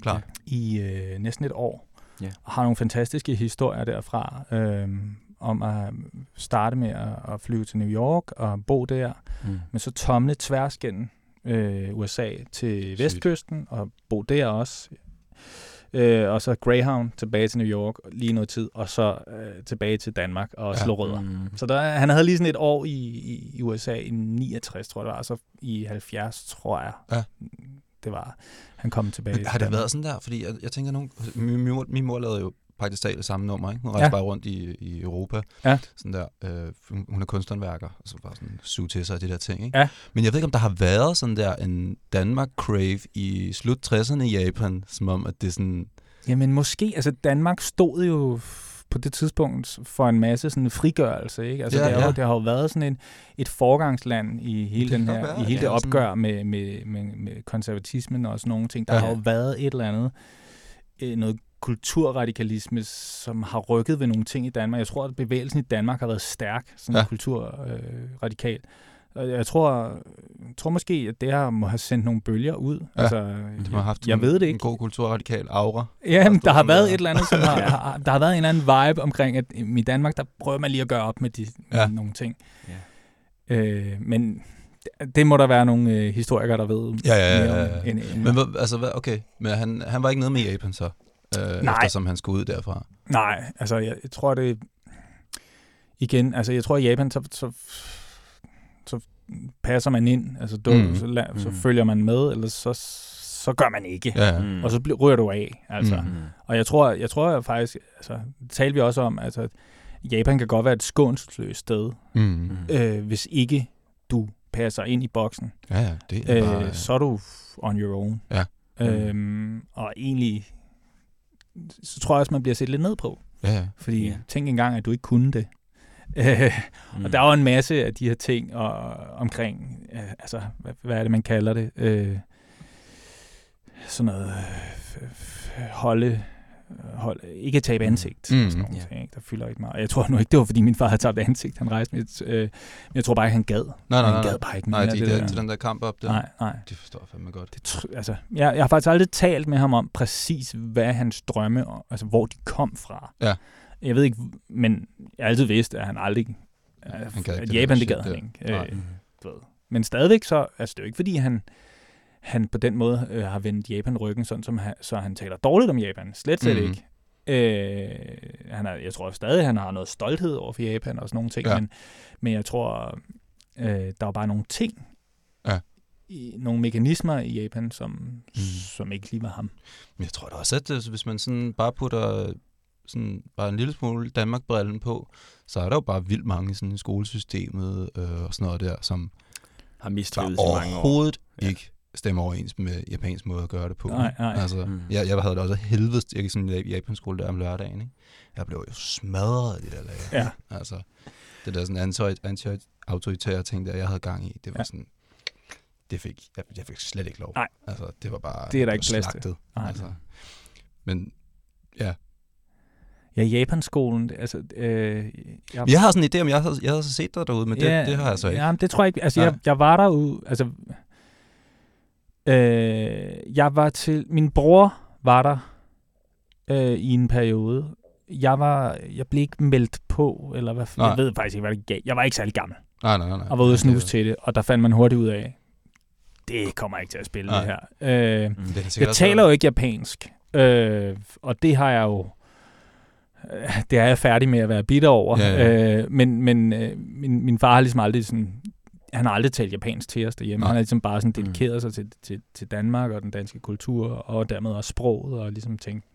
Klart. i øh, næsten et år. Ja. Og har nogle fantastiske historier derfra. Øh, om at starte med at, at flyve til New York og bo der, Mm. men så tomle tværs gennem øh, USA til vestkysten og bo der også. Øh, og så Greyhound tilbage til New York lige noget tid, og så øh, tilbage til Danmark og Ja. slå rødder. Mm. Så der, han havde lige sådan et år i, i, i USA i 69, tror jeg det var, og så i 70, tror jeg, Ja. det var, han kom tilbage. Men har det været sådan der? Fordi jeg, jeg tænker, nogen, min, min, mor, min mor lavede jo praktisk talt det samme nummer, ikke? Hun rejste Ja. bare rundt i, i Europa. Ja. Sådan der, øh, hun er kunsthåndværker, og så bare sådan suge til sig af de der ting, ikke? Ja. Men jeg ved ikke, om der har været sådan der en Danmark-crave i slut 60'erne i Japan, som om, at det er sådan... Jamen måske, altså Danmark stod jo på det tidspunkt for en masse sådan frigørelse, ikke? Altså Ja, det, har jo, ja. det har jo været sådan en, et forgangsland i hele, Det den her, være, i hele ja, det sådan- opgør med, med, med, med konservatismen og sådan nogle ting. Der Ja. har jo været et eller andet, øh, noget kulturradikalisme, som har rykket ved nogle ting i Danmark. Jeg tror, at bevægelsen i Danmark har været stærk, sådan Ja. kulturradikal. Øh, radikal. Og jeg tror, jeg tror måske, at det her må have sendt nogle bølger ud. Ja. Altså, De har haft jeg en, ved det en ikke. god kulturradikal aura. Ja, men stod der har været der. et eller andet, som har, har, der har været en eller anden vibe omkring, at i Danmark, der prøver man lige at gøre op med, de, med Ja. nogle ting. Ja. Øh, men det- det må der være nogle øh, historikere, der ved Ja, ja, ja, mere ja, om. ja. End, end, Men altså, okay, men han, han var ikke noget med Japan så, øh, Nej. eftersom han skulle ud derfra. Nej, altså jeg, jeg tror det... Igen, altså jeg tror i Japan, så, så, så passer man ind. Altså du, Mm. mm. så, la, så Mm. følger man med, eller så, så gør man ikke. Ja, ja. Mm. Og så ryger du af. Altså. Mm. Mm. Mm. Og jeg tror, jeg tror jeg faktisk, altså, det talte vi også om, altså, at Japan kan godt være et skånselsløst sted, Mm. Mm. øh, hvis ikke du passer ind i boksen. Ja, ja, det er bare... Øh, så er du on your own. Ja. Øhm, og egentlig, så tror jeg også, man bliver set lidt ned på. Ja, ja. Fordi Ja. tænk engang, at du ikke kunne det. Øh, Mm. og der er jo en masse af de her ting og, omkring, øh, altså, hvad, hvad er det, man kalder det? Øh, sådan noget, øh, holde, hold, ikke tabe Mm. ansigt. Mm. Og sådan nogle Ja. ting, ikke? Der fylder ikke meget. Jeg tror nu ikke, det var, fordi min far havde tabt ansigt, han rejste med. Øh, men jeg tror bare ikke, han gad. Nej, nej, han nej. gad bare ikke Nej, mere de, det der, til den der kamp op der. Nej, nej. Det forstår jeg fandme godt. Det, altså, jeg, jeg har faktisk aldrig talt med ham om præcis, hvad hans drømme, altså hvor de kom fra. Ja. Jeg ved ikke, men jeg har altid vidst, at han aldrig... Han at Japan, det gad han ikke. Nej. Øh. Men stadigvæk så, altså det er jo ikke fordi, han, han på den måde øh, har vendt Japan ryggen, sådan som han, så han taler dårligt om Japan. Slet, slet Mhm. ikke. Øh, han er, jeg tror stadig, han har noget stolthed over for Japan og sådan nogle ting, Ja. men, men jeg tror, øh, der var bare nogle ting, Ja. i, nogle mekanismer i Japan, som, Mm. som ikke lige var ham. Men jeg tror da også, at det, hvis man sådan bare putter sådan bare en lille smule Danmark-brillen på, så er der jo bare vildt mange i sådan skolesystemet øh, og sådan noget der, som Har der mistrivet i mange år. overhovedet Ja. ikke stemmer overens med japansk måde at gøre det på. Nej, nej. Altså, Mm. jeg, jeg havde det også helvedes ikke sådan en japansk skole der om lørdagen. Ikke? Jeg blev jo smadret af de der. Ja. Altså, det der sådan anti- anti-autoritære ting, der jeg havde gang i, det var Ja. sådan, det fik, jeg, jeg fik slet ikke lov. Nej. Altså, det var bare Det er der jeg ikke plads til. slagtet. Nej. Altså. Men Ja, Japanskolen, det- altså... Øh, jeg, jeg har sådan en idé om, jeg havde, jeg havde så set dig derude, men det, det har jeg så ikke. Ja, men det tror jeg ikke. Altså, Nej. jeg, jeg var derude, altså... Øh, jeg var til... Min bror var der øh, i en periode. Jeg var... Jeg blev ikke meldt på, eller hvad... Nej. Jeg ved faktisk ikke, hvad det gav. Jeg var ikke særlig gammel, Nej, nej, nej. og var ude det- snuse til det, og der fandt man hurtigt ud af, det kommer ikke til at spille Nej. det her. Øh, Mm. Det sikkert jeg taler jo ikke japansk, øh, og det har jeg jo... øh, Det er jeg færdig med at være bitter over. Ja, ja. Øh, men men øh, min, min far har ligesom aldrig sådan... Han har aldrig talt japansk til os derhjemme. Nej. Han har ligesom bare sådan Mm. dedikeret sig til, til, til Danmark og den danske kultur, og dermed også sproget, og ligesom tænkt...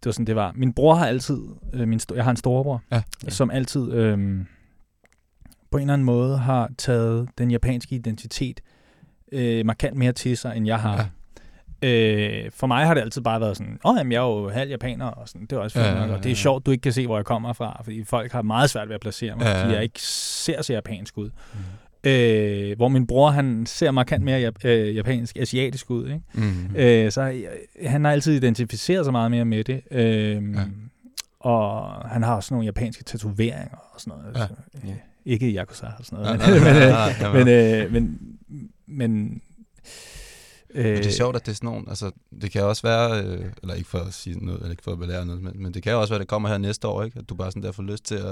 Det var sådan, det var. Min bror har altid... Øh, min, jeg har en storebror, Ja. Ja. som altid øh, på en eller anden måde har taget den japanske identitet øh, markant mere til sig, end jeg har. Ja. Øh, for mig har det altid bare været sådan, åh, jamen, jeg er jo halv japaner, og sådan, det er også fint ja, nok, og det er sjovt, du ikke kan se, hvor jeg kommer fra, fordi folk har meget svært ved at placere mig, Ja, ja, fordi jeg ikke ser så japansk ud. Mm. Øh, hvor min bror, han ser markant mere jap- øh, japansk, asiatisk ud, ikke? Mm. Øh, så øh, han har altid identificeret sig meget mere med det. Øh, Ja. Og han har også nogle japanske tatoveringer og sådan noget. Ja. Altså, øh, ikke Yakuza og sådan noget. men, øh, men, men, men Øh, Men det er sjovt, at det er sådan nogle, altså, det kan også være, øh, eller ikke for at sige noget, eller ikke for at belære noget, men, men det kan jo også være, at det kommer her næste år, ikke? At du bare sådan der får lyst til at,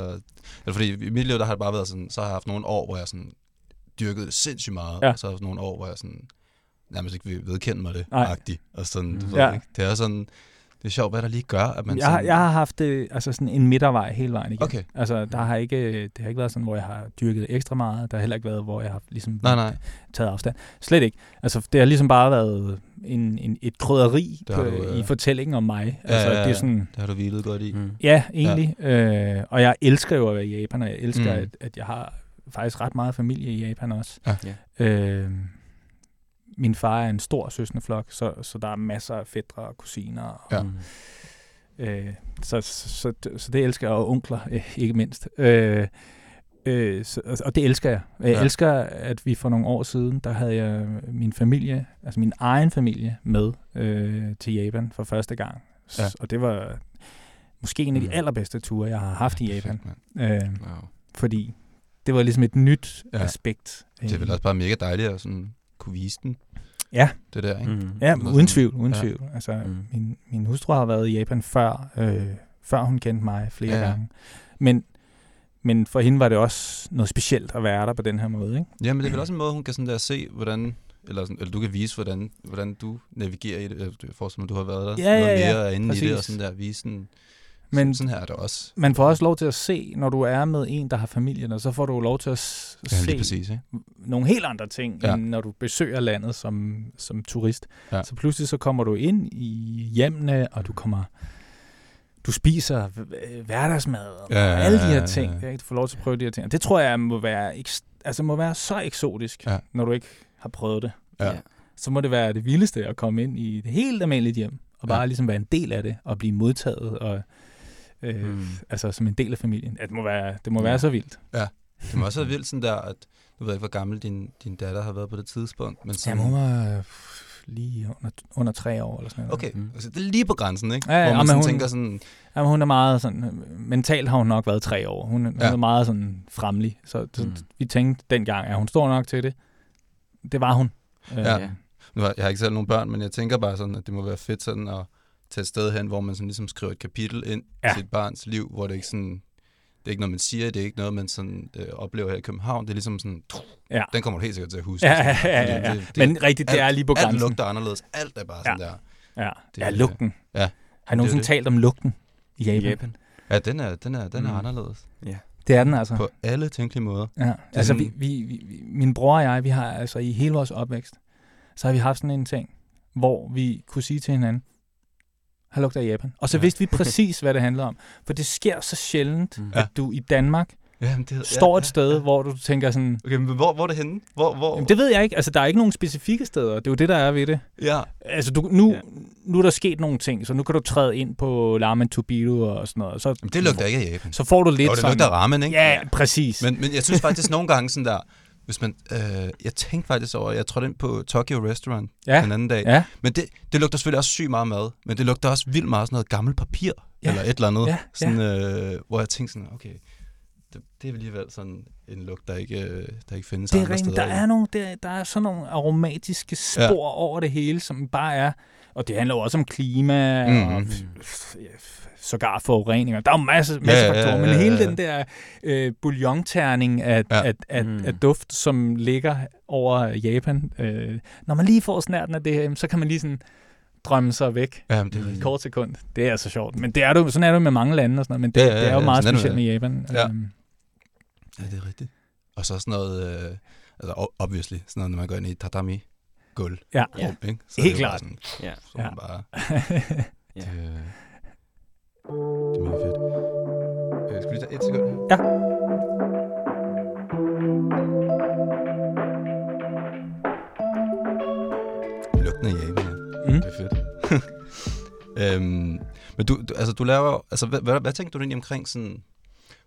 eller fordi i mit liv, der har det bare været sådan, så har jeg haft nogle år, hvor jeg sådan dyrket det sindssygt meget, Ja. og så har jeg haft nogle år, hvor jeg sådan nærmest ikke vil vedkende mig det, Nej. agtigt, og sådan, du Mm. ved, Ja. ikke? Det er sådan, det er sjovt, hvad der lige gør, at man jeg, har, sådan, jeg har haft øh, altså sådan en midtervej hele vejen igen. Okay. Altså, der har ikke, det har ikke været sådan, hvor jeg har dyrket ekstra meget. Der har heller ikke været, hvor jeg har ligesom Nej, nej. taget afstand. Slet ikke. Altså, det har ligesom bare været en, en, et krydderi på, du, øh, i fortællingen om mig. Ja, Altså, ja, det er ja. sådan, det har du hvilet godt i. Mm. ja, egentlig. Ja. Øh, og jeg elsker jo at være i Japan, og jeg elsker, Mm. at, at jeg har faktisk ret meget familie i Japan også. Ja. Ja. Øh, min far er en stor søskendeflok, så, så der er masser af fædre og kusiner. Og, Ja. Øh, så, så, så, så det elsker jeg, og onkler øh, ikke mindst. Øh, øh, så, og det elsker jeg. Jeg Ja. elsker, at vi for nogle år siden, der havde jeg min familie, altså min egen familie med øh, til Japan for første gang. Ja. Og det var måske en af de Mm. allerbedste ture, jeg har haft i Japan. Perfekt. Øh, Wow. fordi det var ligesom et nyt Ja. ja. aspekt. Det er vel også bare mega dejligt at sådan kunne vise den. Ja. Det der, ikke? Mm. Ja, Noget uden tvivl, uden ja. ja. tvivl. Altså, Mm. min, min hustru har været i Japan før, øh, før hun kendte mig flere Ja, ja. ja. gange. Men, men for hende var det også noget specielt at være der på den her måde. Ikke? Ja, men det er vel også en måde, hun kan sådan der se, hvordan, eller, sådan, eller du kan vise, hvordan, hvordan du navigerer i det. Jeg forestiller mig, du har været der Ja, noget ja, ja. mere inde i det, og Præcis. sådan der vise sådan, Men- sådan her er det også. Man får også lov til at se, når du er med en, der har familien, og så får du lov til at s- Ja, se præcis, ikke? nogle helt andre ting, Ja. ja. end når du besøger landet som, som turist. Ja. Ja. Så pludselig så kommer du ind i hjemmene, og du kommer du spiser hverdagsmad og Ja, ja, alle de ja, her ja, ting. ja. Ikke? Du får lov til at prøve de her ting. Og det tror jeg må være, altså må være så eksotisk, Ja. når du ikke har prøvet det. Ja. Så må det være det vildeste at komme ind i et helt almindeligt hjem, og bare Ja. ligesom være en del af det, og blive modtaget, og øh, Mm. altså som en del af familien. At det må være, det må Ja. være så vildt. Det må også være vildt sådan der, at du ved ikke, hvor gammel din, din datter har været på det tidspunkt, men sådan, Jamen, hun var øh, lige under, under tre år eller sådan noget. Okay, Mm. altså, det er lige på grænsen, ikke? Ja, ja, Hvor man sådan hun- tænker sådan, Jamen, hun er meget sådan, øh, mentalt har hun nok været tre år. Hun, hun Ja. er meget sådan fremlig. Så, så Mm. vi tænkte dengang, at hun står nok til det. Det var hun. Øh, Ja. Ja. nu har jeg har ikke selv nogen børn, men jeg tænker bare sådan, at det må være fedt sådan at tage et sted hen, hvor man sådan ligesom skriver et kapitel ind ja. Ja. til et barns liv, hvor det ikke sådan, det er ikke noget, man siger, det er ikke noget, man sådan, øh, oplever her i København. Det er ligesom sådan, Ja. den kommer du helt sikkert til at huske. Ja, ja, ja, ja, Fordi ja. det- det- Men rigtigt, det er lige på Alt grænsen. lugter anderledes. Alt er bare sådan ja. der. Ja, Det- ja lugten. ja. Har I nogensinde det. talt om lugten i Japan? Japan. Ja, den er, den er, den er Mm. anderledes. Det er den altså. På alle tænkelige måder. Ja, altså sådan- vi, vi, vi, min bror og jeg, vi har altså i hele vores opvækst, så har vi haft sådan en ting, hvor vi kunne sige til hinanden, her lugter af Japan. Og så Ja. vidste vi præcis, hvad det handler om. For det sker så sjældent, Mm. at du i Danmark Ja, men det, står ja, et sted, hvor du tænker sådan, Okay, men hvor, hvor er det henne? Hvor, hvor? Jamen, det ved jeg ikke. Altså, der er ikke nogen specifikke steder. Det er jo det, der er ved det. Ja, Altså, du, nu, Ja. ja. nu er der sket nogle ting, så nu kan du træde ind på Lamen Tubido og sådan noget. Så, men det lugter ikke af Japan. Så får du lidt Jo, det sådan... lugter ramen, ikke? Ja, præcis. Men, men jeg synes faktisk nogle gange sådan der, hvis man, øh, jeg tænkte faktisk over, jeg trådte ind på Tokyo Restaurant ja, den anden dag, ja, men det, det lugter selvfølgelig også sygt meget mad, men det lugter også vildt meget sådan noget gammelt papir, Ja. eller et eller andet, Ja, sådan, øh, hvor jeg tænkte sådan, okay, det, det er alligevel sådan en lugt, der ikke, øh, der ikke findes det er andre rigtigt. steder. Der er, nogle, der, der er sådan nogle aromatiske spor ja. over det hele, som bare er... Og det handler jo også om klima Mhm. og Mm. ja, f- sågar forureninger. Der er jo masse, masse Ja, ja, ja, faktorer, men ja, hele ja. den der øh, bouillonterning af, Ja. ja. af, af, Mm. af duft, som ligger over Japan, øh, når man lige får snærten af det her, så kan man lige sådan drømme sig væk Ja, men det er kort sekund. Det er så sjovt. Men det er jo- sådan er det med mange lande og sådan noget, men det, Ja, ja, ja, ja, det er jo ja, meget specielt med Japan. Ja. Øhm, Ja, det er rigtigt. Og så sådan noget, øh, altså obviously, sådan noget, når man går ind i tatami gulv. Ja. Ja. Ikke? Så Helt er klart. Sådan, Ja. så ja. Bare, Ja. det, øh, det er mega fedt. Øh, skal vi tage et sekund? Ja. Lugten af Japan, ja. Mm. Det er fedt. øhm, men du, du, altså, du laver, altså, hvad, hvad, hvad tænker du egentlig omkring sådan,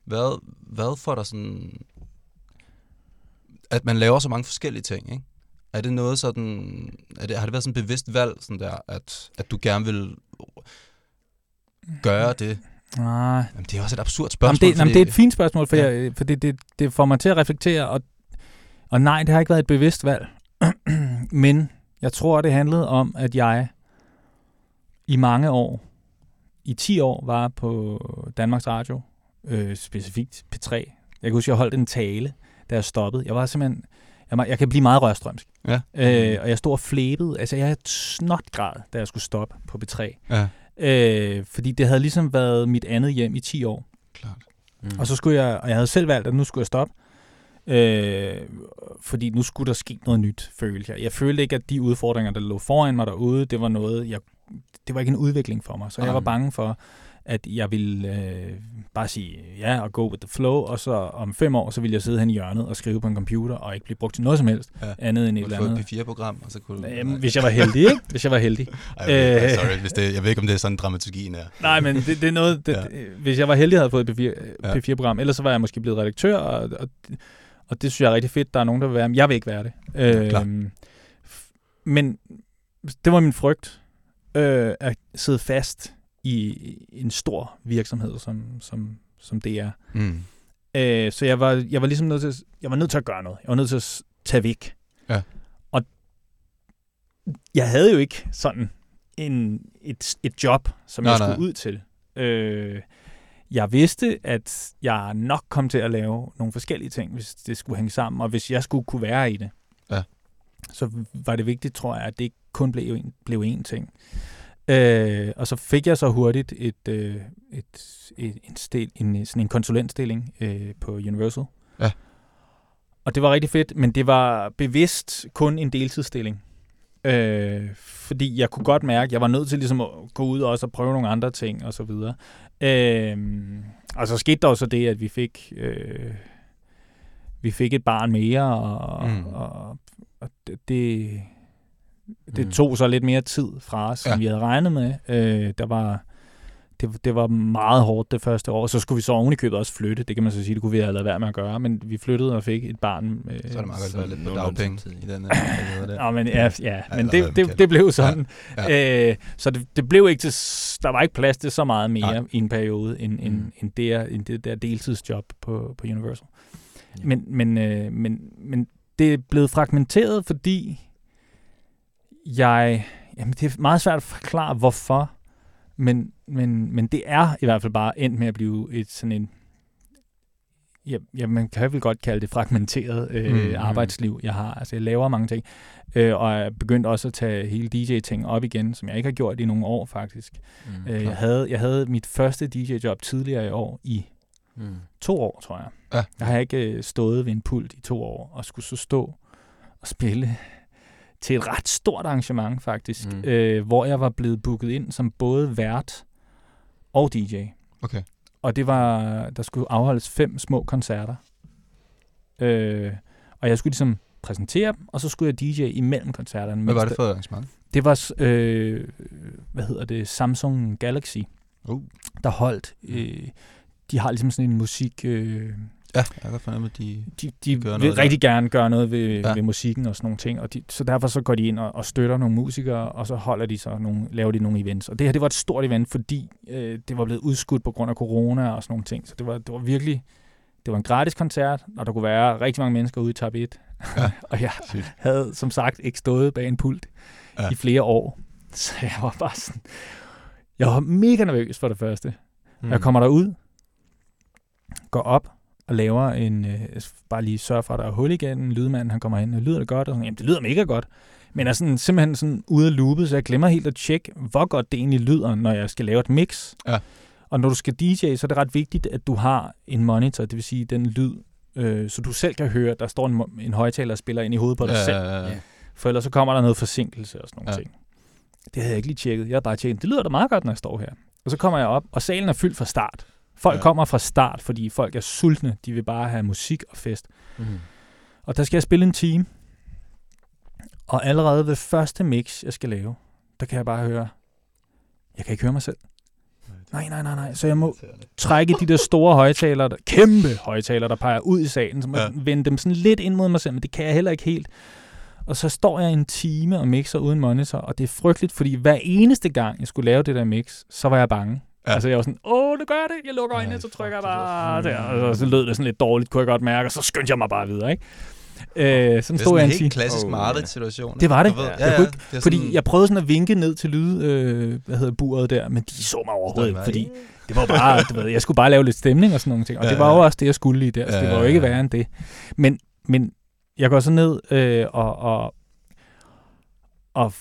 hvad, hvad får dig sådan, at man laver så mange forskellige ting, ikke? Er det noget sådan, er det, har det været sådan et bevidst valg, sådan der, at, at du gerne vil gøre det? Nej, Jamen, det er også et absurd Jamen, spørgsmål. det, jamen, det er et fint spørgsmål, for, ja. jeg, for det, det, det får mig til at reflektere, og, og nej, det har ikke været et bevidst valg. Men Jeg tror, det handlede om, at jeg i mange år, i 10 år, var på Danmarks Radio, øh, specifikt P3. Jeg kan huske, jeg holdt en tale, da jeg stoppede. Jeg var simpelthen... Jeg, jeg kan blive meget rørstrømsk. Ja. Øh, og jeg stod og flæbede. Altså, jeg havde snotgrad, da jeg skulle stoppe på P3. Ja, Øh, fordi det havde ligesom været mit andet hjem i 10 år. klart. Mm. Og så skulle jeg, og jeg havde selv valgt, at nu skulle jeg stoppe. Øh, fordi nu skulle der ske noget nyt, følte jeg. Jeg følte ikke, at de udfordringer, der lå foran mig derude, det var noget, jeg, det var ikke en udvikling for mig. Så jeg var bange for, at jeg ville øh, bare sige ja og go with the flow, og så om fem år, så ville jeg sidde hen i hjørnet og skrive på en computer, og ikke blive brugt til noget som helst Ja. andet end et eller andet. et P4-program, og så kunne du... Jamen, hvis jeg var heldig, ikke? Hvis jeg var heldig. Ej, okay, Øh. sorry, hvis det, jeg ved ikke, om det er sådan, dramaturgien er. Nej, men det, det er noget, det, Ja. ja. hvis jeg var heldig, havde jeg fået et P4, Ja. P4-program. Ellers så var jeg måske blevet redaktør, og, og, og det synes jeg er rigtig fedt. Der er nogen, der vil være, men jeg vil ikke være det. klar. Øhm, f- men det var min frygt, øh, at sidde fast i en stor virksomhed, som, som, som det er. Mm. Øh, så jeg var, jeg var ligesom nødt til, at- jeg var nødt til at gøre noget. Jeg var nødt til at tage væk. Ja. Og jeg havde jo ikke sådan en, et, et job, som Nej, jeg skulle nej. ud til. Øh, jeg vidste, at jeg nok kom til at lave nogle forskellige ting, hvis det skulle hænge sammen, og hvis jeg skulle kunne være i det. Ja. Så var det vigtigt, tror jeg, at det ikke kun blev en, blev én ting. Øh, og så fik jeg så hurtigt et, øh, et, et, en, stil, en, sådan en konsulentstilling øh, på Universal. Ja. Og det var rigtig fedt, men det var bevidst kun en deltidsstilling. Øh, fordi jeg kunne godt mærke, at jeg var nødt til ligesom at gå ud også og prøve nogle andre ting og så videre. Øh, og så skete der jo så det, at vi fik øh, vi fik et barn mere, og, mm. og, og det, det, Mm. tog så lidt mere tid fra os, Ja. ja. vi havde regnet med. Øh, der var, det, det var meget hårdt det første år. Så skulle vi så oven i købet også flytte. Det kan man så sige, det kunne vi have lavet være med at gøre. Men vi flyttede og fik et barn. Øh, Så er det meget godt at lidt på dagpenge i den her periode der. Ja, men, ja, ja, men det, det, det blev sådan. Ja, Ja. Øh, så det, det blev ikke til, der var ikke plads til så meget mere Nej. Nej. i en periode, end, end, Mm. end, det, end det der deltidsjob på, på Universal. Ja. Men, men, øh, men, men det er blevet fragmenteret, fordi jeg... Jamen, det er meget svært at forklare, hvorfor. Men, men, men det er i hvert fald bare endt med at blive et sådan en... Ja, ja man kan vel godt kalde det fragmenteret øh, Mm, mm, arbejdsliv, jeg har. Altså, jeg laver mange ting. Øh, og jeg begyndt også at tage hele DJ-ting op igen, som jeg ikke har gjort i nogle år, faktisk. Mm. Øh, jeg, havde, jeg havde mit første DJ-job tidligere i år i Mm. to år, tror jeg. Ja. Jeg har ikke øh, stået ved en pult i to år, og skulle så stå og spille til et ret stort arrangement, faktisk, Mm. øh, hvor jeg var blevet booket ind som både vært og DJ. Okay. Og det var, der skulle afholdes fem små koncerter. Øh, og jeg skulle ligesom præsentere dem, og så skulle jeg DJ imellem koncerterne. Hvad var det for et arrangement? det var, øh, hvad hedder det, Samsung Galaxy, Uh. der holdt, øh, de har ligesom sådan en musik, øh, Ja, jeg kan godt fornemme, at de... de, de Gør vil der. rigtig gerne gøre noget ved, Ja. ved musikken og sådan nogle ting, og de, så derfor så går de ind og, og støtter nogle musikere, og så holder de så nogle, laver de nogle events. Og det her, det var et stort event, fordi øh, det var blevet udskudt på grund af corona og sådan nogle ting, så det var, det var virkelig, det var en gratis koncert, og der kunne være rigtig mange mennesker ude i tab 1. Ja. og jeg Sygt. havde som sagt ikke stået bag en pult ja. i flere år, så jeg var bare sådan, jeg var mega nervøs for det første. Mm. Jeg kommer derud, går op og laver en, øh, bare lige sørger for, at der er hul igen, lydmanden han kommer ind, lyder det godt? Og sådan, Jamen, det lyder mega godt. Men er sådan, simpelthen sådan ude af loopet, så jeg glemmer helt at tjekke, hvor godt det egentlig lyder, når jeg skal lave et mix. Ja. Og når du skal DJ, så er det ret vigtigt, at du har en monitor, det vil sige den lyd, øh, så du selv kan høre, der står en, en højtaler og spiller ind i hovedet på dig ja, selv. ja, ja. For ellers så kommer der noget forsinkelse og sådan nogle Ja. ja. ting. Det havde jeg ikke lige tjekket. Jeg havde bare tjekket, det lyder da meget godt, når jeg står her. Og så kommer jeg op, og salen er fyldt fra start. Folk Ja. kommer fra start, fordi folk er sultne. De vil bare have musik og fest. Mm. Og der skal jeg spille en time. Og allerede ved første mix, jeg skal lave, der kan jeg bare høre, jeg kan ikke høre mig selv. Nej, nej, nej, nej. Så jeg må trække de der store højtalere, der, kæmpe højtalere, der peger ud i salen, så må ja. vende dem sådan lidt ind mod mig selv, men det kan jeg heller ikke helt. Og så står jeg en time og mixer uden monitor, og det er frygteligt, fordi hver eneste gang, jeg skulle lave det der mix, så var jeg bange. Ja. Ja. Altså jeg var sådan, åh, det gør jeg det, jeg lukker øjnene, så trykker jeg det lyder bare sådan- der, og så lød det sådan lidt dårligt, kunne jeg godt mærke, og så skyndte jeg mig bare videre, ikke? Øh, sådan Det er stod sådan jeg en en helt klassisk Oh, Marit-situation. Det var det. Du ved, Ja. ja, Jeg ja, kunne det er Fordi sådan- jeg prøvede sådan at vinke ned til lyd, øh, hvad hedder buret der, men de så mig overhovedet ikke, fordi det var bare, du ved, jeg skulle bare lave lidt stemning og sådan nogle ting, og Ja, det var jo ja. også det, jeg skulle lige der, så det Ja, var jo ja, ikke ja. værre end det. Men, men jeg går så ned øh, og, og, og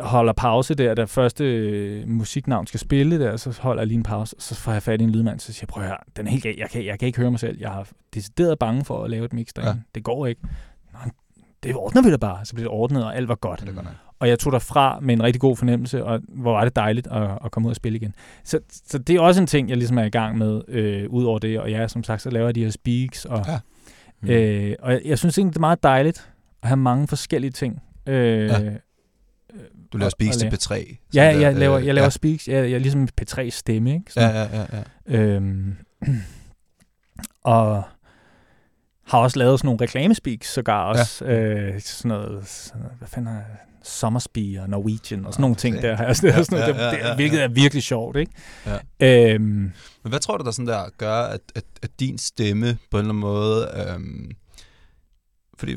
holder pause der, da første øh, musiknavn skal spille der, så holder jeg lige en pause, og så får jeg fat i en lydmand, så siger jeg, prøv at høre, den er helt gal, jeg kan, jeg kan ikke høre mig selv, jeg har decideret bange for at lave et mix derinde, Ja. det går ikke. Nå, det ordner vi da bare, så bliver det ordnet, og alt var godt. Det. Og jeg tog derfra med en rigtig god fornemmelse, og hvor var det dejligt at, at komme ud og spille igen. Så, så det er også en ting, jeg ligesom er i gang med, øh, ud over det. Og ja, som sagt, så laver jeg de her speaks. Og, Ja. Mm. øh, og jeg, jeg synes egentlig, det er meget dejligt at have mange forskellige ting. Øh, Ja. Ja. Du laver speaks til lave- P3. Ja, sådan jeg der, laver, øh, jeg laver ja. speaks. Jeg, jeg er ligesom P3 stemme, ikke? Ja, Sådan, ja, ja, ja. Øhm, og har også lavet sådan nogle reklamespeaks, sågar også. Ja. Øh, sådan noget, sådan noget, hvad fanden er Sommersby og Norwegian og sådan Nå, nogle ting der. Altså, det er Ja, sådan noget, ja, ja, ja, hvilket ja. er virkelig sjovt, ikke? Ja. Øhm, Men hvad tror du, der sådan der gør, at, at, at din stemme på en eller anden måde... Øhm, fordi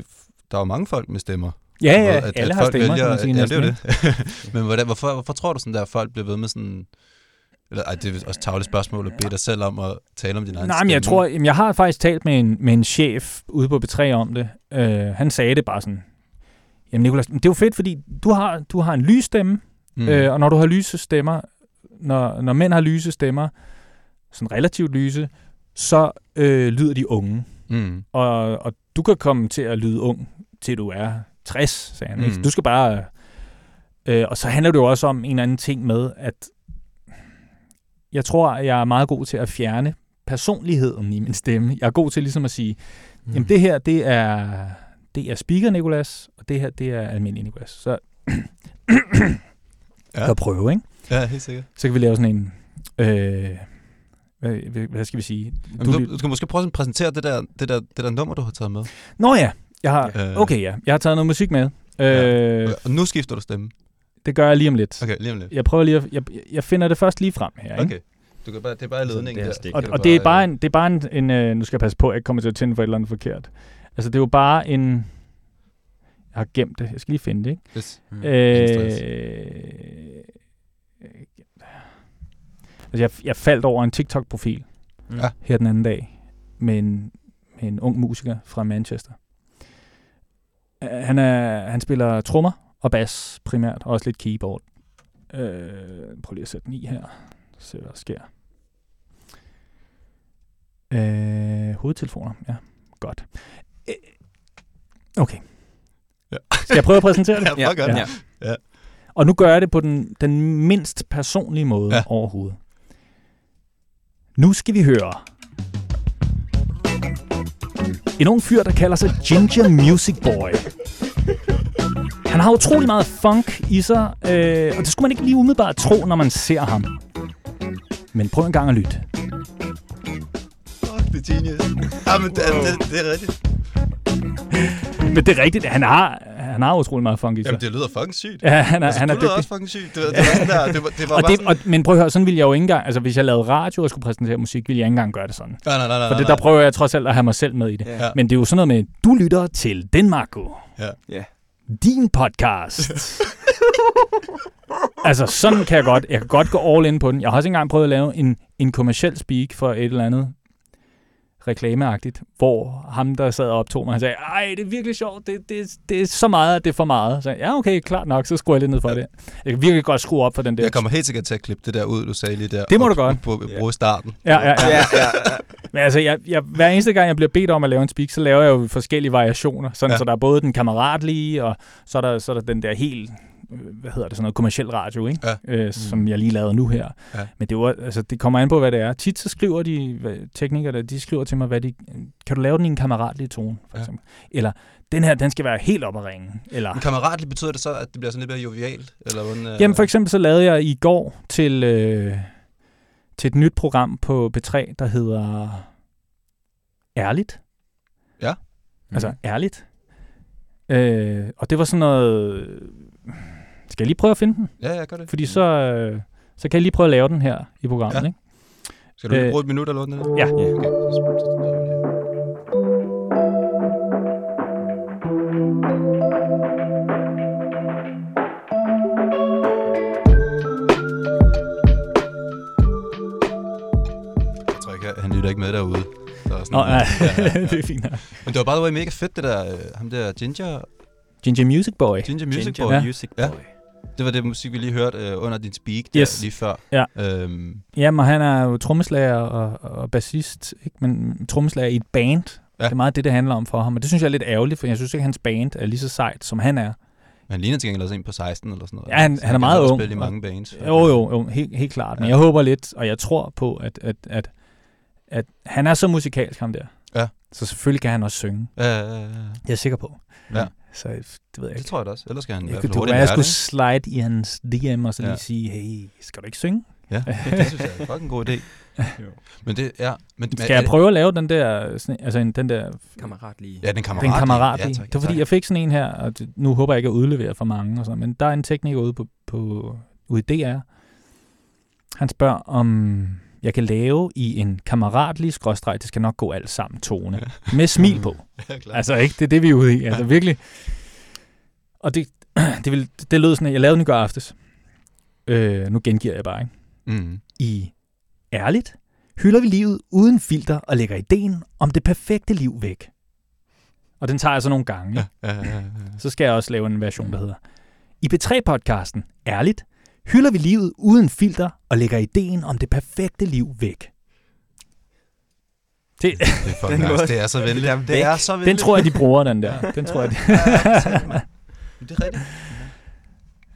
der er jo mange folk med stemmer. Ja, ja, At- at alle har folk stemmer, kan man sige ja, det er det. Men hvordan, hvorfor, hvorfor tror du sådan der, at folk bliver ved med sådan... Eller, ej, det er også tavligt spørgsmål at bede dig selv om at tale om din egen Nej, men jeg stemme. tror, jamen, jeg har faktisk talt med en, med en chef ude på B3 om det. Øh, han sagde det bare sådan, jamen Nicolas, det er jo fedt, fordi du har, du har en lys stemme, Mm. mm. øh, og når du har lyse stemmer, når, når mænd har lyse stemmer, sådan relativt lyse, så øh, lyder de unge. mm. Og, og du kan komme til at lyde ung, til du er 60, sagde han. Ikke? Mm. Du skal bare... Øh, og så handler det jo også om en eller anden ting med, at jeg tror, jeg er meget god til at fjerne personligheden i min stemme. Jeg er god til ligesom at sige, mm. jamen det her, det er, det er speaker Nikolas, og det her, det er almindelig Nikolas. Så Ja. at prøve, ikke? Ja, helt sikkert. Så kan vi lave sådan en... Øh, hvad, hvad skal vi sige? Jamen, du, du skal måske prøve at præsentere det der, det, der, det der nummer, du har taget med. Nå ja, jeg har, Øh. okay ja, jeg har taget noget musik med. Øh, Og nu skifter du stemme. Det gør jeg lige om lidt. Okay, lige om lidt. Jeg prøver lige at, jeg, jeg finder det først lige frem her. Ikke? Okay. Du kan bare, det er bare ledningen det er der. stik. Og, og det er bare en, det er bare en, en øh, nu skal jeg passe på, at jeg ikke kommer til at tænde for et eller andet forkert. Altså det er jo bare en, jeg har gemt det, jeg skal lige finde det, ikke? Yes. Mm. Øh, altså jeg, jeg faldt over en TikTok-profil Mm. Ja. her den anden dag med en, med en ung musiker fra Manchester. Han, er, han spiller trommer og bas primært, og også lidt keyboard. Øh, prøv lige at sætte den i her, så se hvad der sker. Øh, hovedtelefoner, ja, godt. Øh, okay. Ja. Skal jeg prøve at præsentere det? Ja, gøre Ja. det. Ja. Og nu gør jeg det på den, den mindst personlige måde Ja. ja. overhovedet. Nu skal vi høre en ung fyr, der kalder sig Ginger Music Boy. Han har utrolig meget funk i sig, øh, og det skulle man ikke lige umiddelbart tro, når man ser ham. Men prøv en gang at lytte. Fuck, det er genius. Ja, men det, det, det er rigtigt. Men det er rigtigt, han har, han har utrolig meget funk i sig. Jamen, det lyder fucking sygt. ja, han er, Altså, han er dygtig. også fucking sygt. Det, var- det, var sådan der, det, var, det var Og bare det, sådan... og, men prøv at høre, sådan ville jeg jo ikke engang, altså hvis jeg lavede radio og skulle præsentere musik, ville jeg ikke engang gøre det sådan. Nej, nej, nej, nej, For det, der prøver jeg trods alt at have mig selv med i det. Ja. Men det er jo sådan noget med, du lytter til Denmarko. Ja. Ja. Din podcast. altså sådan kan jeg godt, jeg kan godt gå all in på den. Jeg har også engang prøvet at lave en, en kommersiel speak for et eller andet reklameagtigt, hvor ham, der sad og optog mig, han sagde, ej, det er virkelig sjovt, det, det, det er så meget, at det er for meget. Så jeg, ja, okay, klart nok, så skruer jeg lidt ned for Ja. det. Jeg kan virkelig godt skrue op for den der. Jeg kommer helt sikkert til at klippe det der ud, du sagde lige der. Det må du godt. Ja. bruge starten. Ja, ja, ja. Ja, ja, ja. Men altså, jeg, jeg, hver eneste gang, jeg bliver bedt om at lave en speak, så laver jeg jo forskellige variationer. Sådan, Ja. Så der er både den kammeratlige, og så er der, så er der den der helt, hvad hedder det, sådan noget kommersiel radio, ikke? Ja. Øh, som jeg lige lavede nu her. Ja. Men det, var, altså, det kommer an på, hvad det er. Tit så skriver de, teknikere, de skriver til mig, hvad de, kan du lave den i en kammeratlig tone, for Ja. eksempel? Eller, den her, den skal være helt op at ringe. Eller, Men kammeratligt betyder det så, at det bliver sådan lidt mere jovialt? Eller hvordan, øh... Jamen for eksempel så lavede jeg i går til, øh, til et nyt program på B3, der hedder Ærligt. Altså ærligt. Øh, og det var sådan noget... Skal jeg lige prøve at finde den? Ja, ja, gør det. Fordi så, øh, så kan jeg lige prøve at lave den her i programmet, ja. ikke? Skal du øh, bruge et minut eller noget? Ja. ja okay. Han lytter ikke med derude. Så sådan Nå, nej, ja, ja, ja. det er fint. Nok. Men det var bare det var mega fedt, det der, øh, ham der Ginger... Ginger Music Boy. Ginger Music Ginger Boy. Music Boy. Ja. Det var det musik, vi lige hørte øh, under din speak der, Yes. lige før. Ja. Øhm, Jamen, og han er jo trommeslager og, og bassist, ikke? men trommeslager i et band. Ja. Det er meget det, det handler om for ham. Og det synes jeg er lidt ærgerligt, for jeg synes ikke, at hans band er lige så sejt, som han er. han ligner til gengæld også en på 16 eller sådan noget. Ja, han- Så han er kan meget ung. spille i mange bands. Jo, jo, jo helt, helt klart. Men Ja. jeg håber lidt, og jeg tror på, at, at, at, at han er så musikalsk, ham der. Ja. Så selvfølgelig kan han også synge. Ja, ja, ja. Jeg er sikker på. Ja. Så det ved jeg Det ikke. tror jeg da også. Ellers skal han Jeg det kunne hurtigt være, jeg skulle det. slide i hans DM og så lige Ja. sige, hey, skal du ikke synge? Ja, det synes jeg er fucking god idé. Jo. Men det, ja. Men, Skal jeg prøve at lave den der, sådan, altså en, den der, Kammerat lige. Ja, den kammerat. den kammerat ja, tak, Det var fordi, jeg fik sådan en her, og det, nu håber jeg ikke at udlevere for mange, og sådan, men der er en tekniker ude på, på ude i DR. Han spørger, om jeg kan lave i en kammeratlig skråstreg, det skal nok gå alt sammen tone, med smil på. Ja, klart. Altså ikke, det er det, vi er ude i. Altså virkelig. Og det, det, vil, det lød sådan, at jeg lavede den i går aftes. Øh, nu gengiver jeg bare, ikke? Mm. I Ærligt hylder vi livet uden filter og lægger ideen om det perfekte liv væk. Og den tager jeg så nogle gange. Ja, Ja. ja, ja, ja. Så skal jeg også lave en version, der hedder I P3-podcasten Ærligt hylder vi livet uden filter og lægger ideen om det perfekte liv væk. Det, Det er Den nice. Det er så venligt. Der Det er så venligt. den tror jeg, de bruger, den der. Den tror jeg, de... Det er rigtigt.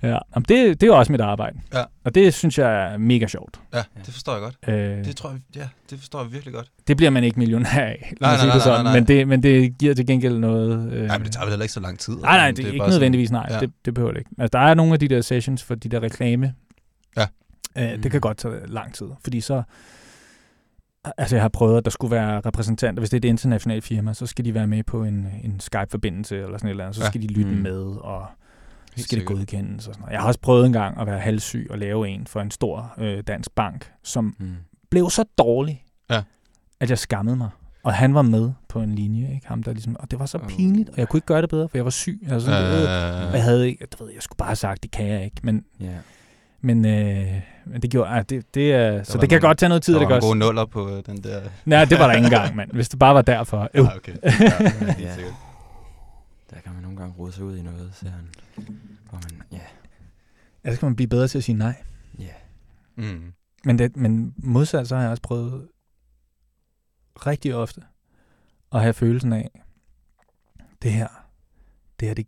Ja. Jamen, det, det er jo også mit arbejde. Ja. Og det synes jeg er mega sjovt. Ja, det forstår jeg godt. Øh, Det tror jeg, ja, det forstår jeg virkelig godt. det bliver man ikke millionær af, Nej, nej, nej, det sådan. nej, nej. Men, det, men det giver til gengæld noget... Øh, Nej, men det tager vel heller ikke så lang tid. Nej, nej, det er, ikke nødvendigvis, nej. ja. Det, det behøver det ikke. Altså, der er nogle af de der sessions for de der reklame. Ja. Øh, Mm. det kan godt tage lang tid, fordi så... Altså, jeg har prøvet, at der skulle være repræsentanter. Hvis det er et internationalt firma, så skal de være med på en, en Skype-forbindelse eller sådan et eller andet. Så Ja. skal de lytte Mm. med, og Helt skal det sikkert. godkendes og sådan noget. Jeg har også prøvet en gang at være halvsyg og lave en for en stor øh, dansk bank, som Mm. blev så dårlig, Ja. at jeg skammede mig. Og han var med på en linje, ikke? Ham der ligesom, og det var så pinligt, og jeg kunne ikke gøre det bedre, for jeg var syg. Jeg, var sådan, øh, og jeg havde ikke, du ved, jeg skulle bare have sagt, det kan jeg ikke, men, Ja. men, øh, men det gjorde, ah, det, det er, så det kan nogle- godt tage noget tid, Der det var kan nogle gode nuller på øh, den der... Nej, det var der ikke engang, mand. Hvis det bare var derfor. Øh. Ah, okay. Ja, sikkert. Der kan man nogle gange rode sig ud i noget, siger han. Hvor man, ja, Ja, så skal man blive bedre til at sige nej. ja. Mm. Men, det, men modsat, så har jeg også prøvet rigtig ofte at have følelsen af, det her, det her, det,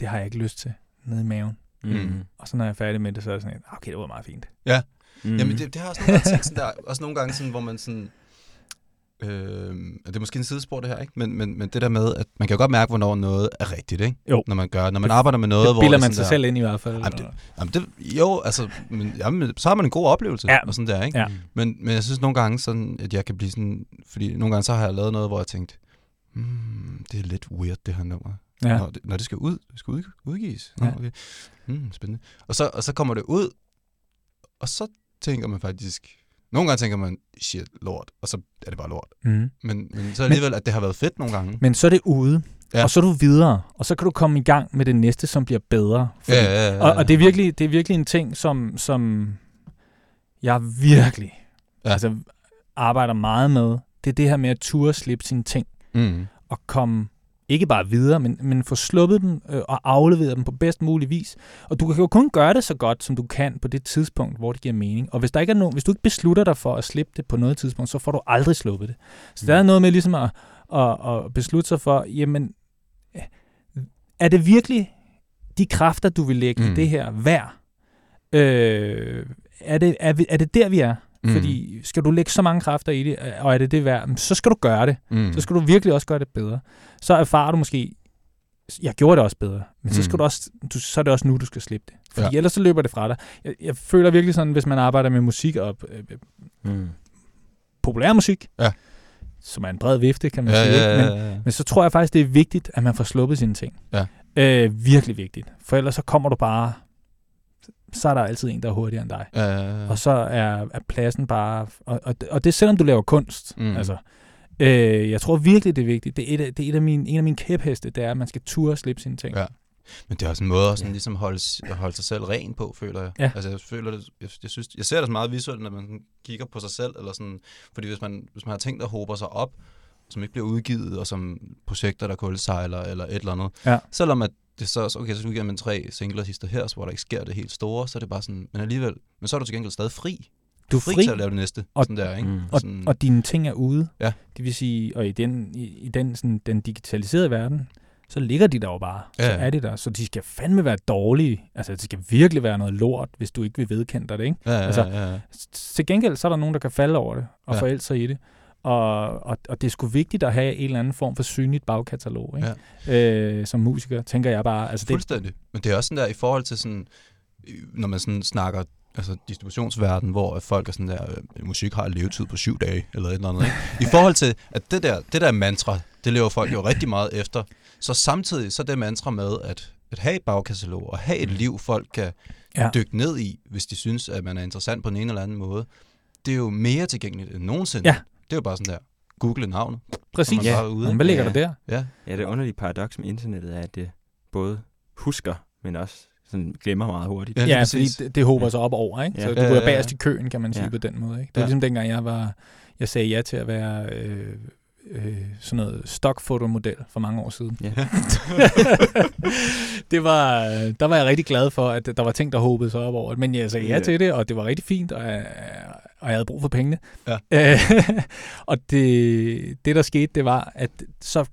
det har jeg ikke lyst til nede i maven. Mm. Og så når jeg er færdig med det, så er det sådan, "Ah, okay, det var meget fint. Mm. Jamen, det, det har også nogle gange, sådan der, også nogle gange sådan, hvor man sådan... Øh, det er måske en sidespor det her, ikke? Men, men, men det der med, at man kan jo godt mærke, hvornår noget er rigtigt, ikke? Jo. Når man gør, når man arbejder med noget, det hvor det man sig sådan der, selv ind i hvert fald. Jamen, det- Jamen det, jo, altså, men, jamen, så har man en god oplevelse, Ja. og sådan der, ikke? Ja. Men, men jeg synes nogle gange sådan, at jeg kan blive sådan, fordi nogle gange så har jeg lavet noget, hvor jeg tænkt, hmm, det er lidt weird, det her nummer. ja. Når, det, når det skal ud, det skal ud, udgives. Nå, Ja. okay. hmm, spændende. Og så, og så kommer det ud, og så tænker man faktisk, nogle gange tænker man, shit, lort, og så er det bare lort. Mm. Men, men så alligevel, at det har været fedt nogle gange. Men så er det ude, Ja. ja. og så er du videre, og så kan du komme i gang med det næste, som bliver bedre. Fordi, Ja, ja, ja, Og, og det, er virkelig, det er virkelig en ting, som, som jeg virkelig Ja. ja. altså, arbejder meget med. Det er det her med at ture slippe sine ting, Mm. og komme ikke bare videre, men, men få sluppet dem øh, og afleveret dem på bedst mulig vis. Og du kan jo kun gøre det så godt, som du kan på det tidspunkt, hvor det giver mening. Og hvis, der ikke er nogen, hvis du ikke beslutter dig for at slippe det på noget tidspunkt, så får du aldrig sluppet det. Så Mm. der er noget med ligesom at, at, at beslutte sig for, jamen, øh, er det virkelig de kræfter, du vil lægge mm. Mm. i det her værd? Øh, er, det, er, vi, er det der, vi er? Mm. Fordi skal du lægge så mange kræfter i det, øh, og er det det værd, så skal du gøre det. Mm. Så skal du virkelig også gøre det bedre. Så erfarer du måske, jeg gjorde det også bedre, men så, Mm. skal du også, du, så er det også nu, du skal slippe det. Fordi Ja. ellers så løber det fra dig. Jeg, jeg føler virkelig sådan, hvis man arbejder med musik og øh, Mm. populær musik, Ja. som er en bred vifte, kan man Ja, sige. ja, ja, Men, ja, ja. men så tror jeg faktisk, det er vigtigt, at man får sluppet sine ting. Ja. Øh, virkelig vigtigt. For ellers så kommer du bare, så er der altid en, der er hurtigere end dig. Ja, ja, ja. Og så er, er pladsen bare... Og, og, og det er selvom du laver kunst. Mm. Altså, øh, jeg tror virkelig, det er vigtigt. Det er, et af, det er et af mine, en af mine kæpheste, det er, at man skal ture og slippe sine ting. Ja. Men det er også en måde at sådan, ligesom holde, at holde sig selv ren på, føler jeg. Ja. Altså, jeg, føler det, jeg, jeg, synes, jeg ser det så meget visuelt, når man kigger på sig selv. Eller sådan, fordi hvis man, hvis man har ting, der håber sig op, som ikke bliver udgivet, og som projekter, der kulsejler, eller et eller andet. Ja. Selvom at det så, okay, så udgiver man tre singler hister her, så hvor der ikke sker det helt store, så er det bare sådan, men alligevel, men så er du til gengæld stadig fri. Du er fri, fri, til at lave det næste. Og- sådan der, ikke? Mm. og, sådan, og dine ting er ude. Ja. Det vil sige, og i den, i, i den, sådan, den digitaliserede verden, så ligger de der jo bare. Ja, Så er de der. Så de skal fandme være dårlige. Altså, det skal virkelig være noget lort, hvis du ikke vil vedkende dig det, ikke? ja, ja, altså- ja, ja. Til gengæld, så er der nogen, der kan falde over det og Ja. forælde sig i det. Og, og, og det er sgu vigtigt at have en eller anden form for synligt bagkatalog, ikke? Ja. Øh, som musiker, tænker jeg bare. Altså, det, Fuldstændig. Men det er også sådan der, i forhold til sådan, øh, når man sådan snakker altså distributionsverden, hvor folk er sådan der, øh, musik har en levetid på syv dage, eller et eller andet. Ikke? I forhold til, at det der, det der mantra, det lever folk jo rigtig meget efter. Så samtidig, så det mantra med, at, at have et bagkatalog, og have et liv, folk kan Ja. dykke ned i, hvis de synes, at man er interessant på en eller anden måde, det er jo mere tilgængeligt end nogensinde. Ja. Det er jo bare sådan der, google navnet, præcis. man bare ude. Men hvad ligger Ja. der der? Ja, Ja, det underlige paradoks med internettet er, at det både husker, men også sådan glemmer meget hurtigt. Ja, lige Ja, fordi det, det håber sig op over, ikke? Ja. Så du Ja, går ja, ja. bagerst i køen, kan man sige Ja. på den måde, ikke? Det var Ja. ligesom dengang, jeg var, jeg sagde ja til at være øh, øh, sådan noget stockfotomodel for mange år siden. Ja. det var, øh, der var jeg rigtig glad for, at der var ting, der håbede sig op over det. Men jeg sagde ja Ja. til det, og det var rigtig fint, og jeg, og jeg havde brug for pengene. Ja. Øh, og det, det, der skete, det var, at så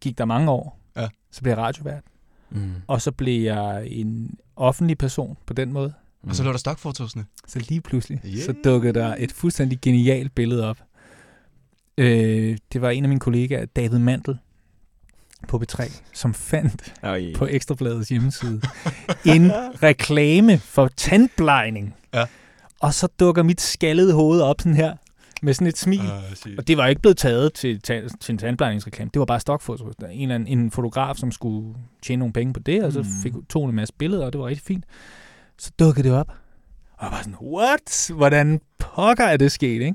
gik der mange år, Ja. så blev jeg radiovært, Mm. og så blev jeg en offentlig person på den måde. og så lå der stokfotosene. Så lige pludselig, Yeah. så dukkede der et fuldstændig genialt billede op. Øh, det var en af mine kollegaer, David Mandel, på B3, som fandt Oj. på Ekstrabladets hjemmeside en reklame for tandplejning. Ja. Og så dukker mit skaldede hoved op sådan her, med sådan et smil. Uh, Og det var ikke blevet taget til, ta- til en tandplejningsreklame. Det var bare stokfoto. Der er en, eller anden, en fotograf, som skulle tjene nogle penge på det, og så Mm. fik tog en masse billeder, og det var rigtig fint. Så dukkede det op. Og jeg var sådan, what? Hvordan pokker er det sket, ikke?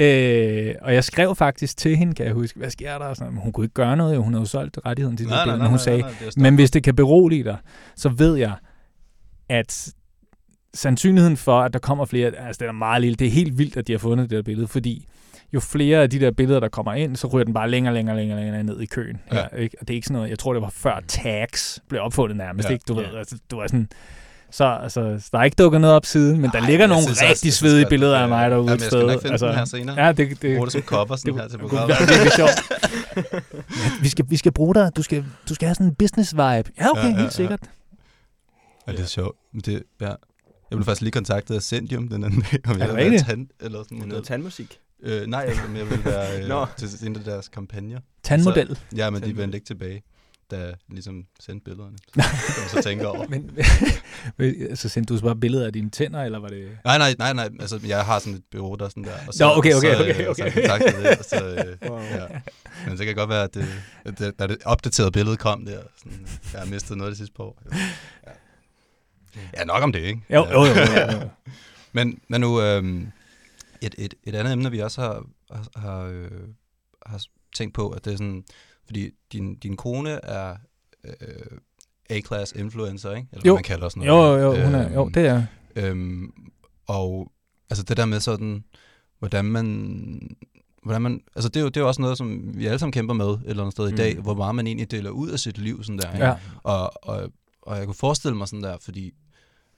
Øh, og jeg skrev faktisk til hende, kan jeg huske, hvad sker der? Og Sådan, hun kunne ikke gøre noget, jo. hun havde jo solgt rettigheden til det nej, nej, billede, nej, men hun nej, sagde, nej, er men hvis det kan berolige dig, så ved jeg, at sandsynligheden for, at der kommer flere, altså det er meget lille, det er helt vildt, at de har fundet det der billede, fordi jo flere af de der billeder, der kommer ind, så ryger den bare længere, længere, længere, længere ned i køen. Ja. Her, ikke? Og det er ikke sådan noget, jeg tror, det var før tags blev opfundet nærmest, Ja. ikke? Du Ja. ved, altså, du var sådan, så altså, så der er ikke dukket noget op siden, men der Ej, ligger jeg nogle synes også, rigtig synes svedige billeder det- af mig derude et jeg skal nok den her senere. Ja, det, det, Bruge det som cover sådan det, her til programmet. være virkelig sjovt. Ja, vi, skal, vi skal bruge dig. Du skal, du skal have sådan en business vibe. Ja, okay, Ja, ja, helt ja. sikkert. Ja, det er sjovt. Det, ja. Jeg blev faktisk lige kontaktet af Sendium den anden dag, om jeg ville være tand eller sådan Noget noget. tandmusik. Øh, nej, jeg, men jeg ville være øh, til en af deres kampagner. Tandmodel. Ja, men de Tandmodel. vendte ikke tilbage, da jeg ligesom sendte billederne. Så så tænke over. Men, så sendte du så bare billeder af dine tænder, eller var det... Nej, nej, nej, nej. Altså, jeg har sådan et bureau, der er sådan der. Og Nå, okay, okay, så, okay, øh, Så okay. kontaktede det, og så, øh, Wow. ja. Men det kan godt være, at, det, at det, da det opdaterede billede kom der, sådan, jeg har mistet noget det sidste par år. Ja. Ja, nok om det, ikke? Jo, jo, jo. jo, jo. Men, men nu, øhm, et, et, et andet emne, vi også har, har, har, øh, har tænkt på, at det er sådan, fordi din, din kone er øh, A-class influencer, ikke? Eller Jo. hvad man kalder sådan Jo, noget. jo, hun er, jo, Øhm, det er Øhm, og altså det der med sådan, hvordan man, hvordan man, altså det er, jo, det er jo også noget, som vi alle sammen kæmper med et eller andet sted i dag, Mm. hvor meget man egentlig deler ud af sit liv sådan der. ikke? Ja. Og, og, og jeg kunne forestille mig sådan der, fordi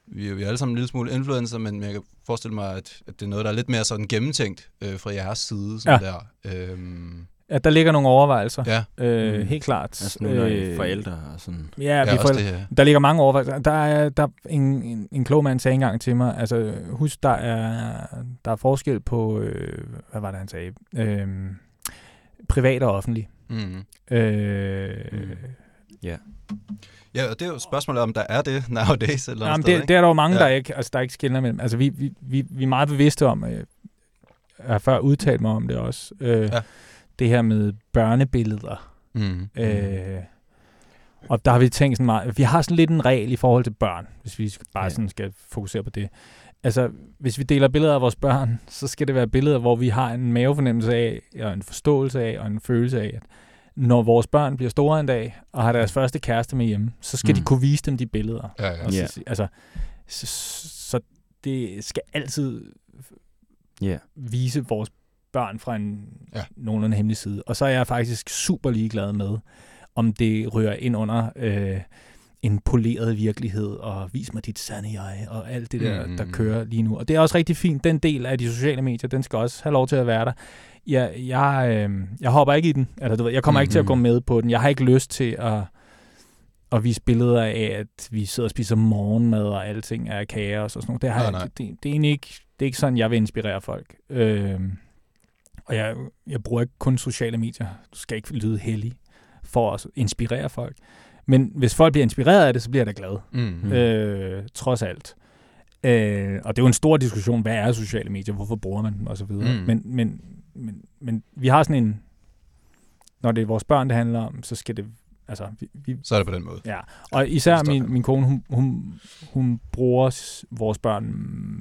vi, er- vi er alle sammen en lille smule influencer, men jeg kan forestille mig, at, at det er noget, der er lidt mere sådan gennemtænkt øh, fra jeres side. Sådan ja. der. Øhm, Ja, der ligger nogle overvejelser. ja, Øh, Mm. helt klart. Altså nu, Øh, forældre og sådan. Ja, ja, vi forældre. det her. Der ligger mange overvejelser. Der er, der er en, en, en klog mand sagde engang til mig, altså husk, der er, der er forskel på, øh, hvad var det, han sagde, øh, privat og offentlig. Mm. Øh, Mm. Ja, og det er jo spørgsmålet om, der er det nowadays eller Jamen, sted, det, det er der jo mange, Ja. der ikke, altså, der ikke skiller mellem. Altså, vi, vi, vi, vi er meget bevidste om, øh, jeg har før udtalt mig om det også, øh, Ja. det her med børnebilleder. Mm. Øh, og der har vi tænkt sådan meget, vi har sådan lidt en regel i forhold til børn, hvis vi bare Ja. sådan skal fokusere på det. Altså, hvis vi deler billeder af vores børn, så skal det være billeder, hvor vi har en mavefornemmelse af, og en forståelse af, og en følelse af, at når vores børn bliver store en dag, og har deres første kæreste med hjemme, så skal mm. de kunne vise dem de billeder. Ja, ja. Og Ja. så, altså, så, så det skal altid Ja. vise vores børn fra en ja. nogenlunde hemmelig side. Og så er jeg faktisk super ligeglad med, om det rører ind under øh, en poleret virkelighed, og vis mig dit sande jeg, og alt det der, Mm, der mm, kører lige nu. Og det er også rigtig fint. Den del af de sociale medier, den skal også have lov til at være der. Jeg, jeg, øh, jeg hopper ikke i den. Altså, du ved, jeg kommer mm, ikke til at gå Mhm. med på den. Jeg har ikke lyst til at at vise billeder af, at vi sidder og spiser morgenmad, og alting er kaos og sådan noget. Det, har Nej, jeg, nej. det, det, det, er egentlig ikke, det er ikke sådan, jeg vil inspirere folk. Øhm, og jeg, jeg bruger ikke kun sociale medier. Du skal ikke lyde heldig for at inspirere folk. Men hvis folk bliver inspireret af det, så bliver jeg da glad. Mm. Mm. Øh, trods alt. Øh, og det er jo en stor diskussion, hvad er sociale medier, hvorfor bruger man dem og så videre. Mm. Men, men, men, men vi har sådan en, når det er vores børn, det handler om, så skal det, altså, vi, vi, Så er det på den måde. Ja, og især min, min kone, hun, hun, hun bruger vores børn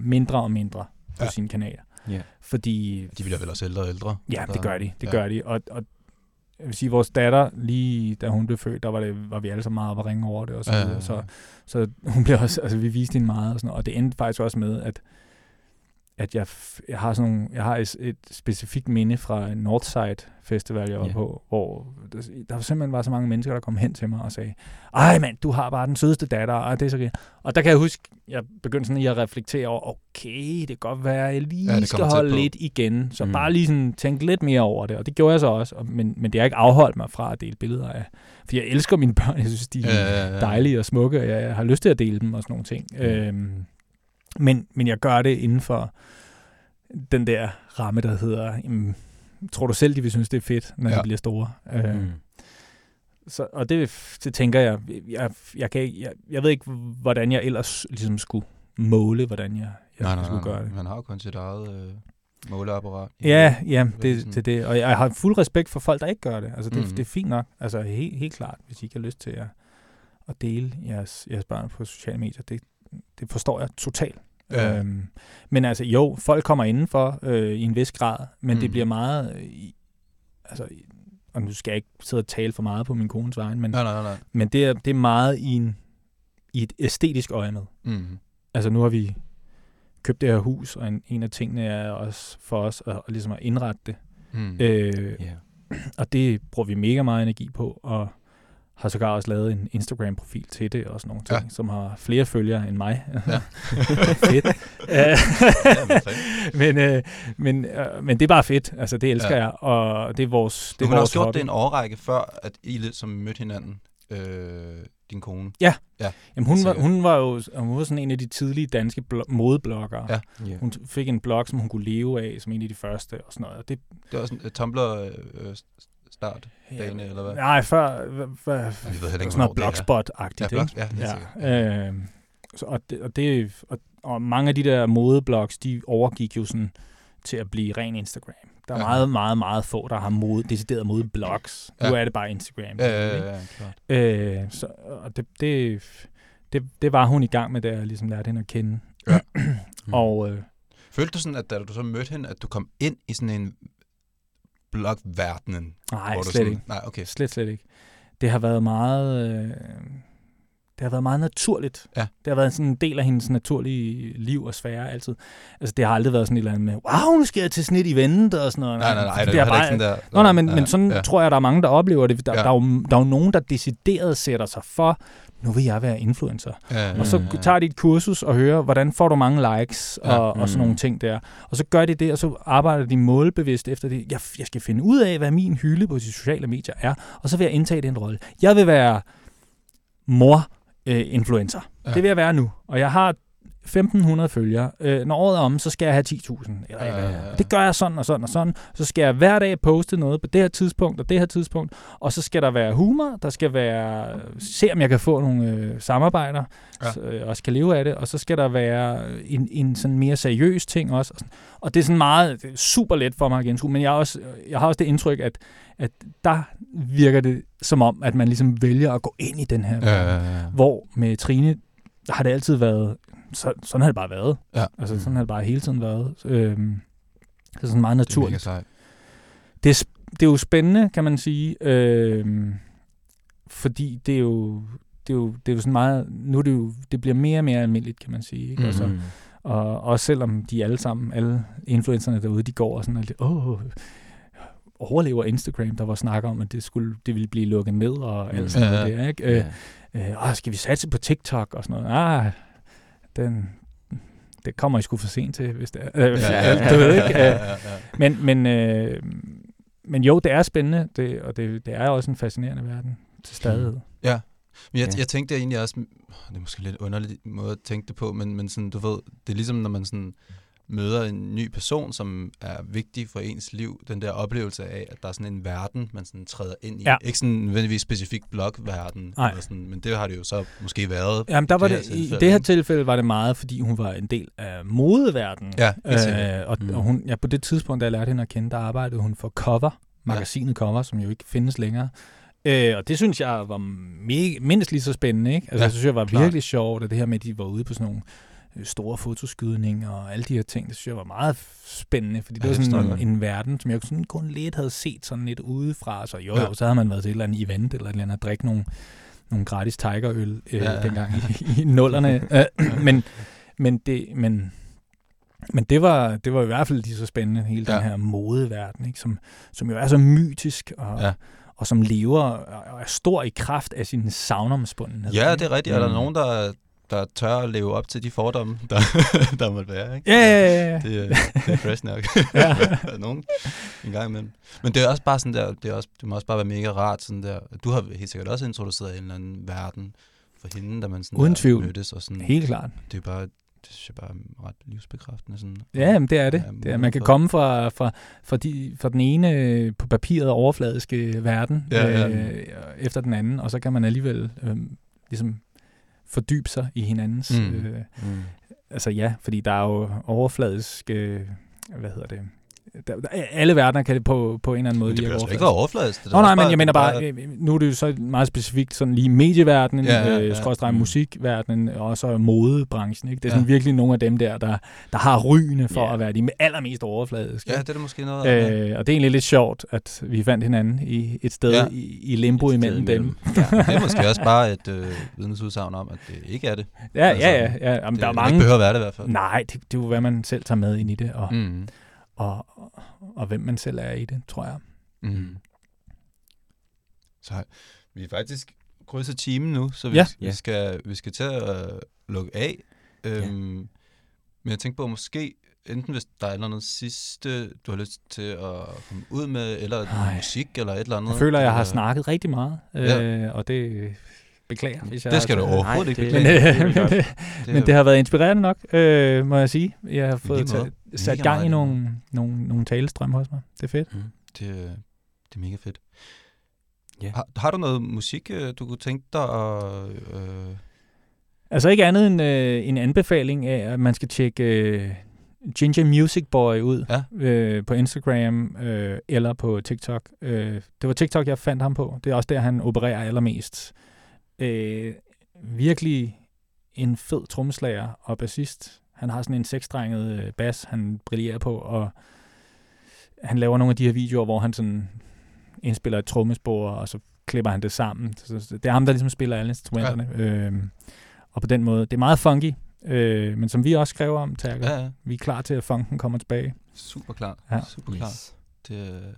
mindre og mindre på Ja. sine kanaler. Ja. Fordi, De bliver vel også ældre og ældre. ja, Der- det gør de, det ja. gør de. Og, og jeg vil sige, vores datter, lige da hun blev født, der var, det, var vi alle så meget oppe at ringe over det og så Ja, ja, ja. Så, så hun blev også, altså vi viste hende meget og sådan noget. Og det endte faktisk også med, at at jeg, jeg har sådan nogle, jeg har et, et specifikt minde fra Northside Festival, jeg var Ja. på, hvor der, der simpelthen var så mange mennesker, der kom hen til mig og sagde, ej mand, du har bare den sødeste datter, og det er så okay. Og der kan jeg huske, jeg begyndte sådan lige at reflektere over, okay, det kan godt være, at jeg lige Ja, skal holde lidt igen. Så mm. bare lige sådan tænke lidt mere over det, og det gjorde jeg så også. Og, men, men det har ikke afholdt mig fra at dele billeder af, for jeg elsker mine børn, jeg synes, de er Ja, ja, ja. dejlige og smukke, og jeg har lyst til at dele dem og sådan nogle ting. Mm. Øhm, men, men jeg gør det inden for den der ramme, der hedder, jamen, tror du selv, de vil synes, det er fedt, når ja. De bliver store? Øh, Mm. så, og det, det tænker jeg, jeg, jeg, kan, jeg, jeg ved ikke, hvordan jeg ellers ligesom skulle måle, hvordan jeg, jeg Nej, nej, skulle nej, gøre det. Man har jo kun sit eget øh, måleapparat. Ja, ja, er det, sådan- det, det. Og jeg har fuld respekt for folk, der ikke gør det. Altså, det, mm. det er fint nok. Altså, helt, helt klart, hvis I ikke har lyst til at, at dele jeres, jeres børn på sociale medier. Det, det forstår jeg totalt. Ja. Øhm, men altså, jo, folk kommer indenfor øh, i en vis grad, men mm. det bliver meget... Øh, altså, og nu skal jeg ikke sidde og tale for meget på min kones vegne, men, Nej, nej, nej. men det, er, det er meget i, en, i et æstetisk øje med. Mm. Altså, nu har vi købt det her hus, og en, en af tingene er også for os at, at, ligesom at indrette det. Mm. Øh, Ja. og det bruger vi mega meget energi på, og har sågar også lavet en Instagram-profil til det og sådan nogle ting, Ja. som har flere følgere end mig. Ja. fedt. Ja, Øh, men, øh, men, øh, men det er bare fedt. Altså, det elsker Ja. ja. jeg, og det er vores det er har vores også gjort hobby. det en årrække før, at I lidt som mødte hinanden, øh, din kone. Jamen, hun, var, hun var jo hun var sådan en af de tidlige danske blo- modebloggere. Ja. Ja. Hun fik en blog, som hun kunne leve af, som en af de første og sådan noget. Og det, Det var sådan et Tumblr øh, start dagene, eller hvad? Nej, før, før, Jeg ved heller ikke, sådan noget blogspot-agtigt. Ja, blog, ja, Ja, øh, så, og, det, og, det, og, og mange af de der modeblogs, de overgik jo sådan til at blive ren Instagram. Der er Ja. ja. meget, meget, meget få, der har mode, decideret modeblogs. Ja. Nu Ja. er det bare Instagram. Ja, ja, ja, ja. Øh, så, og det, det, det, det var hun i gang med, da jeg ligesom lærte hende at kende. Ja. Mm. og øh, Følte du sådan, at da du så mødte hende, at du kom ind i sådan en blogverdenen? nej, slet sådan, ikke. Nej, okay. Slet, slet ikke. Det har været meget... Øh, det har været meget naturligt. Ja. Det har været sådan en del af hendes naturlige liv og sfære altid. Altså, det har aldrig været sådan et eller andet med, wow, nu skal jeg til sådan et event og sådan noget. Nej, nej, nej, det, det er bare, ikke sådan der. Nå, nej, men, ja, men sådan ja. tror jeg, der er mange, der oplever det. Der, ja. der, er, jo, der er jo nogen, der decideret sætter sig for, nu vil jeg være influencer. Ja, Og så Mm. tager de et kursus og hører, hvordan får du mange likes og, Ja. og sådan Mm. nogle ting der. Og så gør de det, og så arbejder de målbevidst efter det. Jeg, jeg skal finde ud af, hvad min hylde på de sociale medier er, og så vil jeg indtage den rolle. Jeg vil være mor-influencer. Ja. Ja. Det vil jeg være nu. Og jeg har 1.500 følgere. Øh, når året er om, så skal jeg have 10.000. Eller, Ja, ja, ja. og Det gør jeg sådan og sådan og sådan. Så skal jeg hver dag poste noget på det her tidspunkt og det her tidspunkt. Og så skal der være humor. Der skal være... Se om jeg kan få nogle øh, samarbejder. Ja. Så, øh, også kan leve af det. Og så skal der være en, en sådan mere seriøs ting også. Og, sådan. og det er sådan meget... Det er super let for mig at genskue. Men jeg, er også, jeg har også det indtryk, at, at der virker det som om, at man ligesom vælger at gå ind i den her Ja, ja, ja. hvor med Trine, der har det altid været, så, sådan har det bare været. Ja. Altså sådan har det bare hele tiden været. Øhm, det er sådan meget Det er mega naturligt. sejt. Det er, det er jo spændende, kan man sige. Øh, fordi det er jo det er jo, det er jo sådan meget, nu er det jo, det bliver mere og mere almindeligt, kan man sige. Ikke? Altså, Mm. og også selvom de alle sammen, alle influencerne derude, de går og sådan lidt, åh, overlever Instagram, der var snak om, at det, skulle, det ville blive lukket ned og alt Mm. sådan Ja, noget ja. der, ikke? Øh, Ja. øh, åh, skal vi satse på TikTok og sådan noget? Ah, den, det kommer I sgu for sent til, hvis det er. Øh, Ja. du ved ikke? Ja, Øh, ja, ja. men, men, øh, men jo, det er spændende, det, og det, det er også en fascinerende verden til stadighed. Men jeg, Ja. jeg tænkte egentlig også, det er måske lidt underlig måde at tænke det på, men, men sådan, du ved, det er ligesom, når man sådan møder en ny person, som er vigtig for ens liv, den der oplevelse af, at der er sådan en verden, man sådan træder ind i. Ja. Ikke sådan nødvendigvis specifik blogverden, Nej. eller sådan, men det har det jo så måske været. Jamen, der var det det, i det her tilfælde var det meget, fordi hun var en del af modeverdenen. Ja, øh, og, Mm. og hun, ja, på det tidspunkt, da jeg lærte hende at kende, der arbejdede hun for Cover, magasinet Cover, som jo ikke findes længere. Øh, og det synes jeg var mega, mindst lige så spændende. Ikke? Altså, Ja, jeg synes, jeg var klart. virkelig sjovt, at det her med, at de var ude på sådan nogle store fotoskydninger og alle de her ting, det synes jeg var meget spændende, fordi det var sådan en, en verden, som jeg sådan kun lidt havde set sådan lidt udefra. Så jo, Ja. jo, så havde man været til et eller andet event, eller et eller andet at drikke nogle, nogle gratis tigerøl øh, Ja, dengang i, i nullerne. Øh, men, men, det, men, men det var, det var i hvert fald lige så spændende, hele den Ja. her modeverden, ikke? Som, som jo er så mytisk, og, Ja. og som lever og er stor i kraft af sin savnomsbundenhed. Ja, det er rigtigt. Er der Mm. nogen, der, der tør at leve op til de fordomme, der, der måtte være, ikke? Ja, ja, ja. Det, er- det er fresh nok. Ja. Nogen en gang imellem. Men det er også bare sådan der, det, er også, det må også bare være mega rart sådan der. Du har helt sikkert også introduceret en eller anden verden for hende, da man sådan Uden tvivl. mødtes. Og sådan, Helt klart. Det er bare, det synes jeg bare er ret livsbekræftende. Sådan. Ja, men det er det. Det er, man kan komme fra, fra, fra, de, fra den ene øh, på papiret overfladiske verden Ja, ja. Øh, efter den anden, og så kan man alligevel øh, ligesom fordybe sig i hinandens... Mm. Øh, Mm. altså ja, fordi der er jo overfladisk... Øh, hvad hedder det? Der, der, alle verdener kan det på, på en eller anden måde Men det virke slet ikke overfladisk. være overfladisk. Det Nå nej, men jeg mener bare, det er øh, nu er det jo så meget specifikt sådan lige medieverdenen, Ja, ja, ja, ja, ja. øh, skrådstræk Mm. musikverdenen, og så modebranchen. Ikke? Det er sådan Ja. virkelig nogle af dem der, der, der har rygende for Ja. at være de med allermest overfladiske. Ja, det er der måske noget ja. Øh, og det er egentlig lidt sjovt, at vi fandt hinanden i et sted Ja. ja. i, i limbo Et imellem dem. imellem. Det er måske også bare et øh, vidnesudsagn om, at det ikke er det. Ja, Altså, ja, ja. ja. Jamen, det der er ikke mange... behøver at være det i hvert fald. Nej, det, det er jo, hvad man selv tager med ind i det, og, mm. Og, og, og hvem man selv er i det, tror jeg. Mm. Så vi er faktisk krydset timen nu, så vi, Ja. vi, Ja. skal, vi skal til at øh, lukke af. Øhm, Men jeg tænker på, måske enten hvis der er noget sidste, du har lyst til at komme ud med, eller Ej. musik, eller et eller andet. Jeg føler, jeg har Øh, snakket rigtig meget, Ja. øh, og det beklager, hvis jeg Det skal har- du overhovedet Nej, ikke Men, beklage. øh, det men, men det har været inspirerende nok, øh, må jeg sige. Jeg har fået måde. Sat, gang i nogle, nogle, nogle talestrøm hos mig. Det er fedt. Mm. Det, det er mega fedt. Ja. Har, har du noget musik, øh, du kunne tænke dig at... Øh, Altså ikke andet end øh, en anbefaling af, at man skal tjekke øh, Ginger Music Boy ud Ja. øh, på Instagram øh, eller på TikTok. Øh, det var TikTok, jeg fandt ham på. Det er også der, han opererer allermest. Øh, virkelig en fed trommeslager og bassist. Han har sådan en seksstrenget øh, bas, han brillerer på, og han laver nogle af de her videoer, hvor han sådan indspiller et trommespor, og så klipper han det sammen. Så, det er ham, der ligesom spiller alle instrumenterne. Ja. Øh, og på den måde, det er meget funky, øh, men som vi også skrev om, Terkel, ja, ja, vi er klar til, at funken kommer tilbage. super klart. Ja. Super klart. Yes. Det, øh, være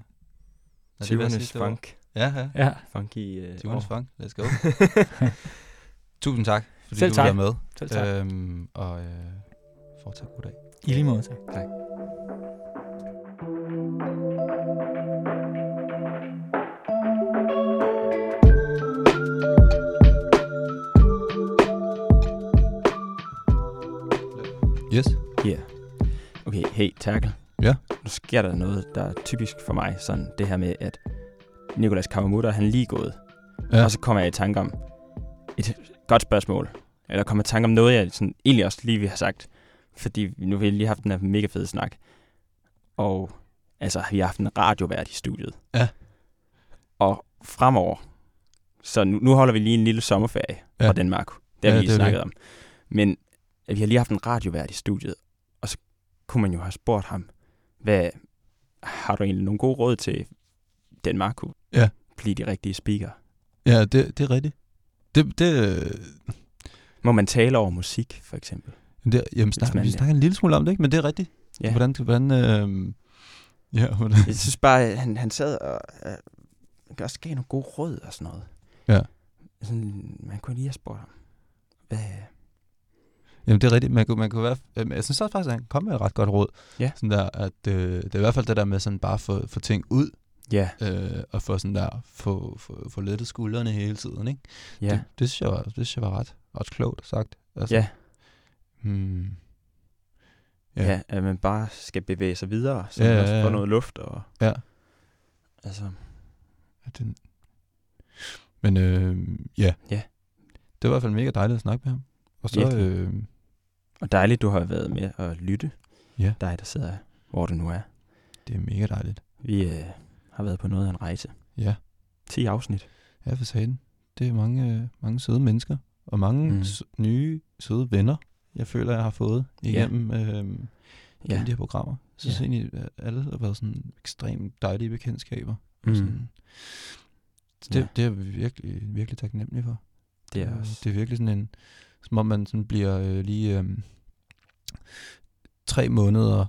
Tyvernes funk. Ja, ja. Ja, Funky uh, Tyvernes funk. Let's go. Tusind tak, fordi Selv du tak. var med. selv tak. Øh. Øhm, og øh, fortsat god dag. I lige måde, tak. Yes. Yeah. Okay, hey, Terkel. Ja. Nu sker der noget, der er typisk for mig. Sådan det her med, at Nikolas Kawamutter, han er lige gået. Ja. Og så kommer jeg i tanke om et godt spørgsmål. Eller kommer i tanke om noget, jeg sådan, egentlig også lige vil have sagt. Fordi nu har vi lige haft den her mega fede snak. Og altså, vi har haft en radiovært i studiet. Ja. Og fremover, så nu, nu holder vi lige en lille sommerferie Ja. fra Danmark. Det har Ja, vi lige snakket det. om. Men at vi har lige haft en radiovært i studiet, og så kunne man jo have spurgt ham, hvad har du egentlig nogle gode råd til Danmark kunne Ja. blive de rigtige speaker. Ja, det, det er rigtigt. Det, det, øh, Må man tale over musik, for eksempel? Det jamen, snak, man- vi snakker en lille smule om det, ikke? Men det er rigtigt. Ja. Hvordan, hvordan, øh, ja, hvordan, Jeg synes bare, at han, han sad og øh, også gav nogle gode råd og sådan noget. Ja. Sådan, man kunne lige have spurgt ham, hvad... Jamen, det er rigtigt. Man kunne, man kunne være, øh, jeg synes også faktisk, at han kom med et ret godt råd. Ja. Sådan der, at øh, det er i hvert fald det der med sådan bare at få, få ting ud, Ja, øh, og få sådan der, få, få, få lettet skuldrene hele tiden, ikke? ja, Det, det, synes jeg var, det synes jeg var ret, ret klogt sagt. Altså, ja, Hmm, ja. Ja. ja, at man bare skal bevæge sig videre, så Ja, man ja, også ja. får noget luft. Og, Ja. Altså, Ja, den... Men øh, ja. Ja. Det var i hvert fald mega dejligt at snakke med ham. Og så, Virkelig. øh, og dejligt, du har været med at lytte. Ja. Dig, der sidder, hvor du nu er. det er mega dejligt. Vi øh, har været på noget af en rejse. Ja, 10 afsnit. ja for satan. Det er mange, øh, mange søde mennesker, og mange Mm. mm. nye, søde venner, jeg føler, jeg har fået igennem, ja. øh, Ja. de her programmer. Jeg synes Ja. egentlig, at alle har været sådan ekstremt dejlige bekendtskaber. Mm. Sådan, det, Ja. det er vi virkelig, virkelig taknemmelig for. Det er Øh, også... det er virkelig sådan en, som om man sådan bliver øh, lige øh, tre måneder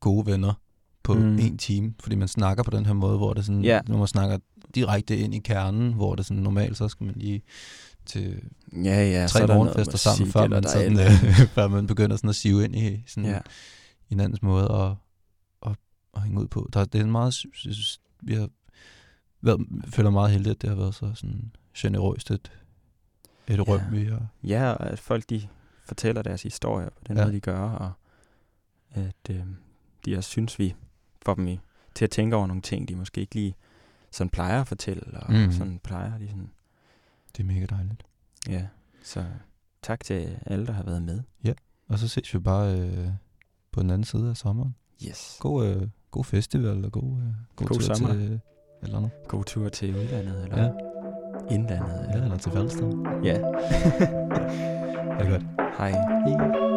gode venner på Mm. en time, fordi man snakker på den her måde, hvor det sådan, Ja. når man snakker direkte ind i kernen, hvor det sådan normalt, så skal man lige til Ja, ja. tre er morgenfester sammen, før man, sådan, øh, før man begynder sådan at sive ind i sådan Ja. hinandens måde at, at, at hænge ud på. Der, det er en meget, sy- synes, vi har været, føler meget heldigt, at det har været så sådan generøst et, et Ja. rum, vi har. Ja, og at folk de fortæller deres historier på den Ja. måde, de gør, og at øh, de også synes, vi får dem i, til at tænke over nogle ting, de måske ikke lige sådan plejer at fortælle, og mm. Sådan plejer de sådan, Det er mega dejligt. ja. Så tak til alle, der har været med. Og så ses vi bare øh, på den anden side af sommeren. Yes. God, øh, god festival og god, øh, god, God tur sommer. til øh, eller andet. God tur til udlandet, eller Ja. indlandet. Ja, eller til Falsted. ja. Ha' det godt. Hej. Hej.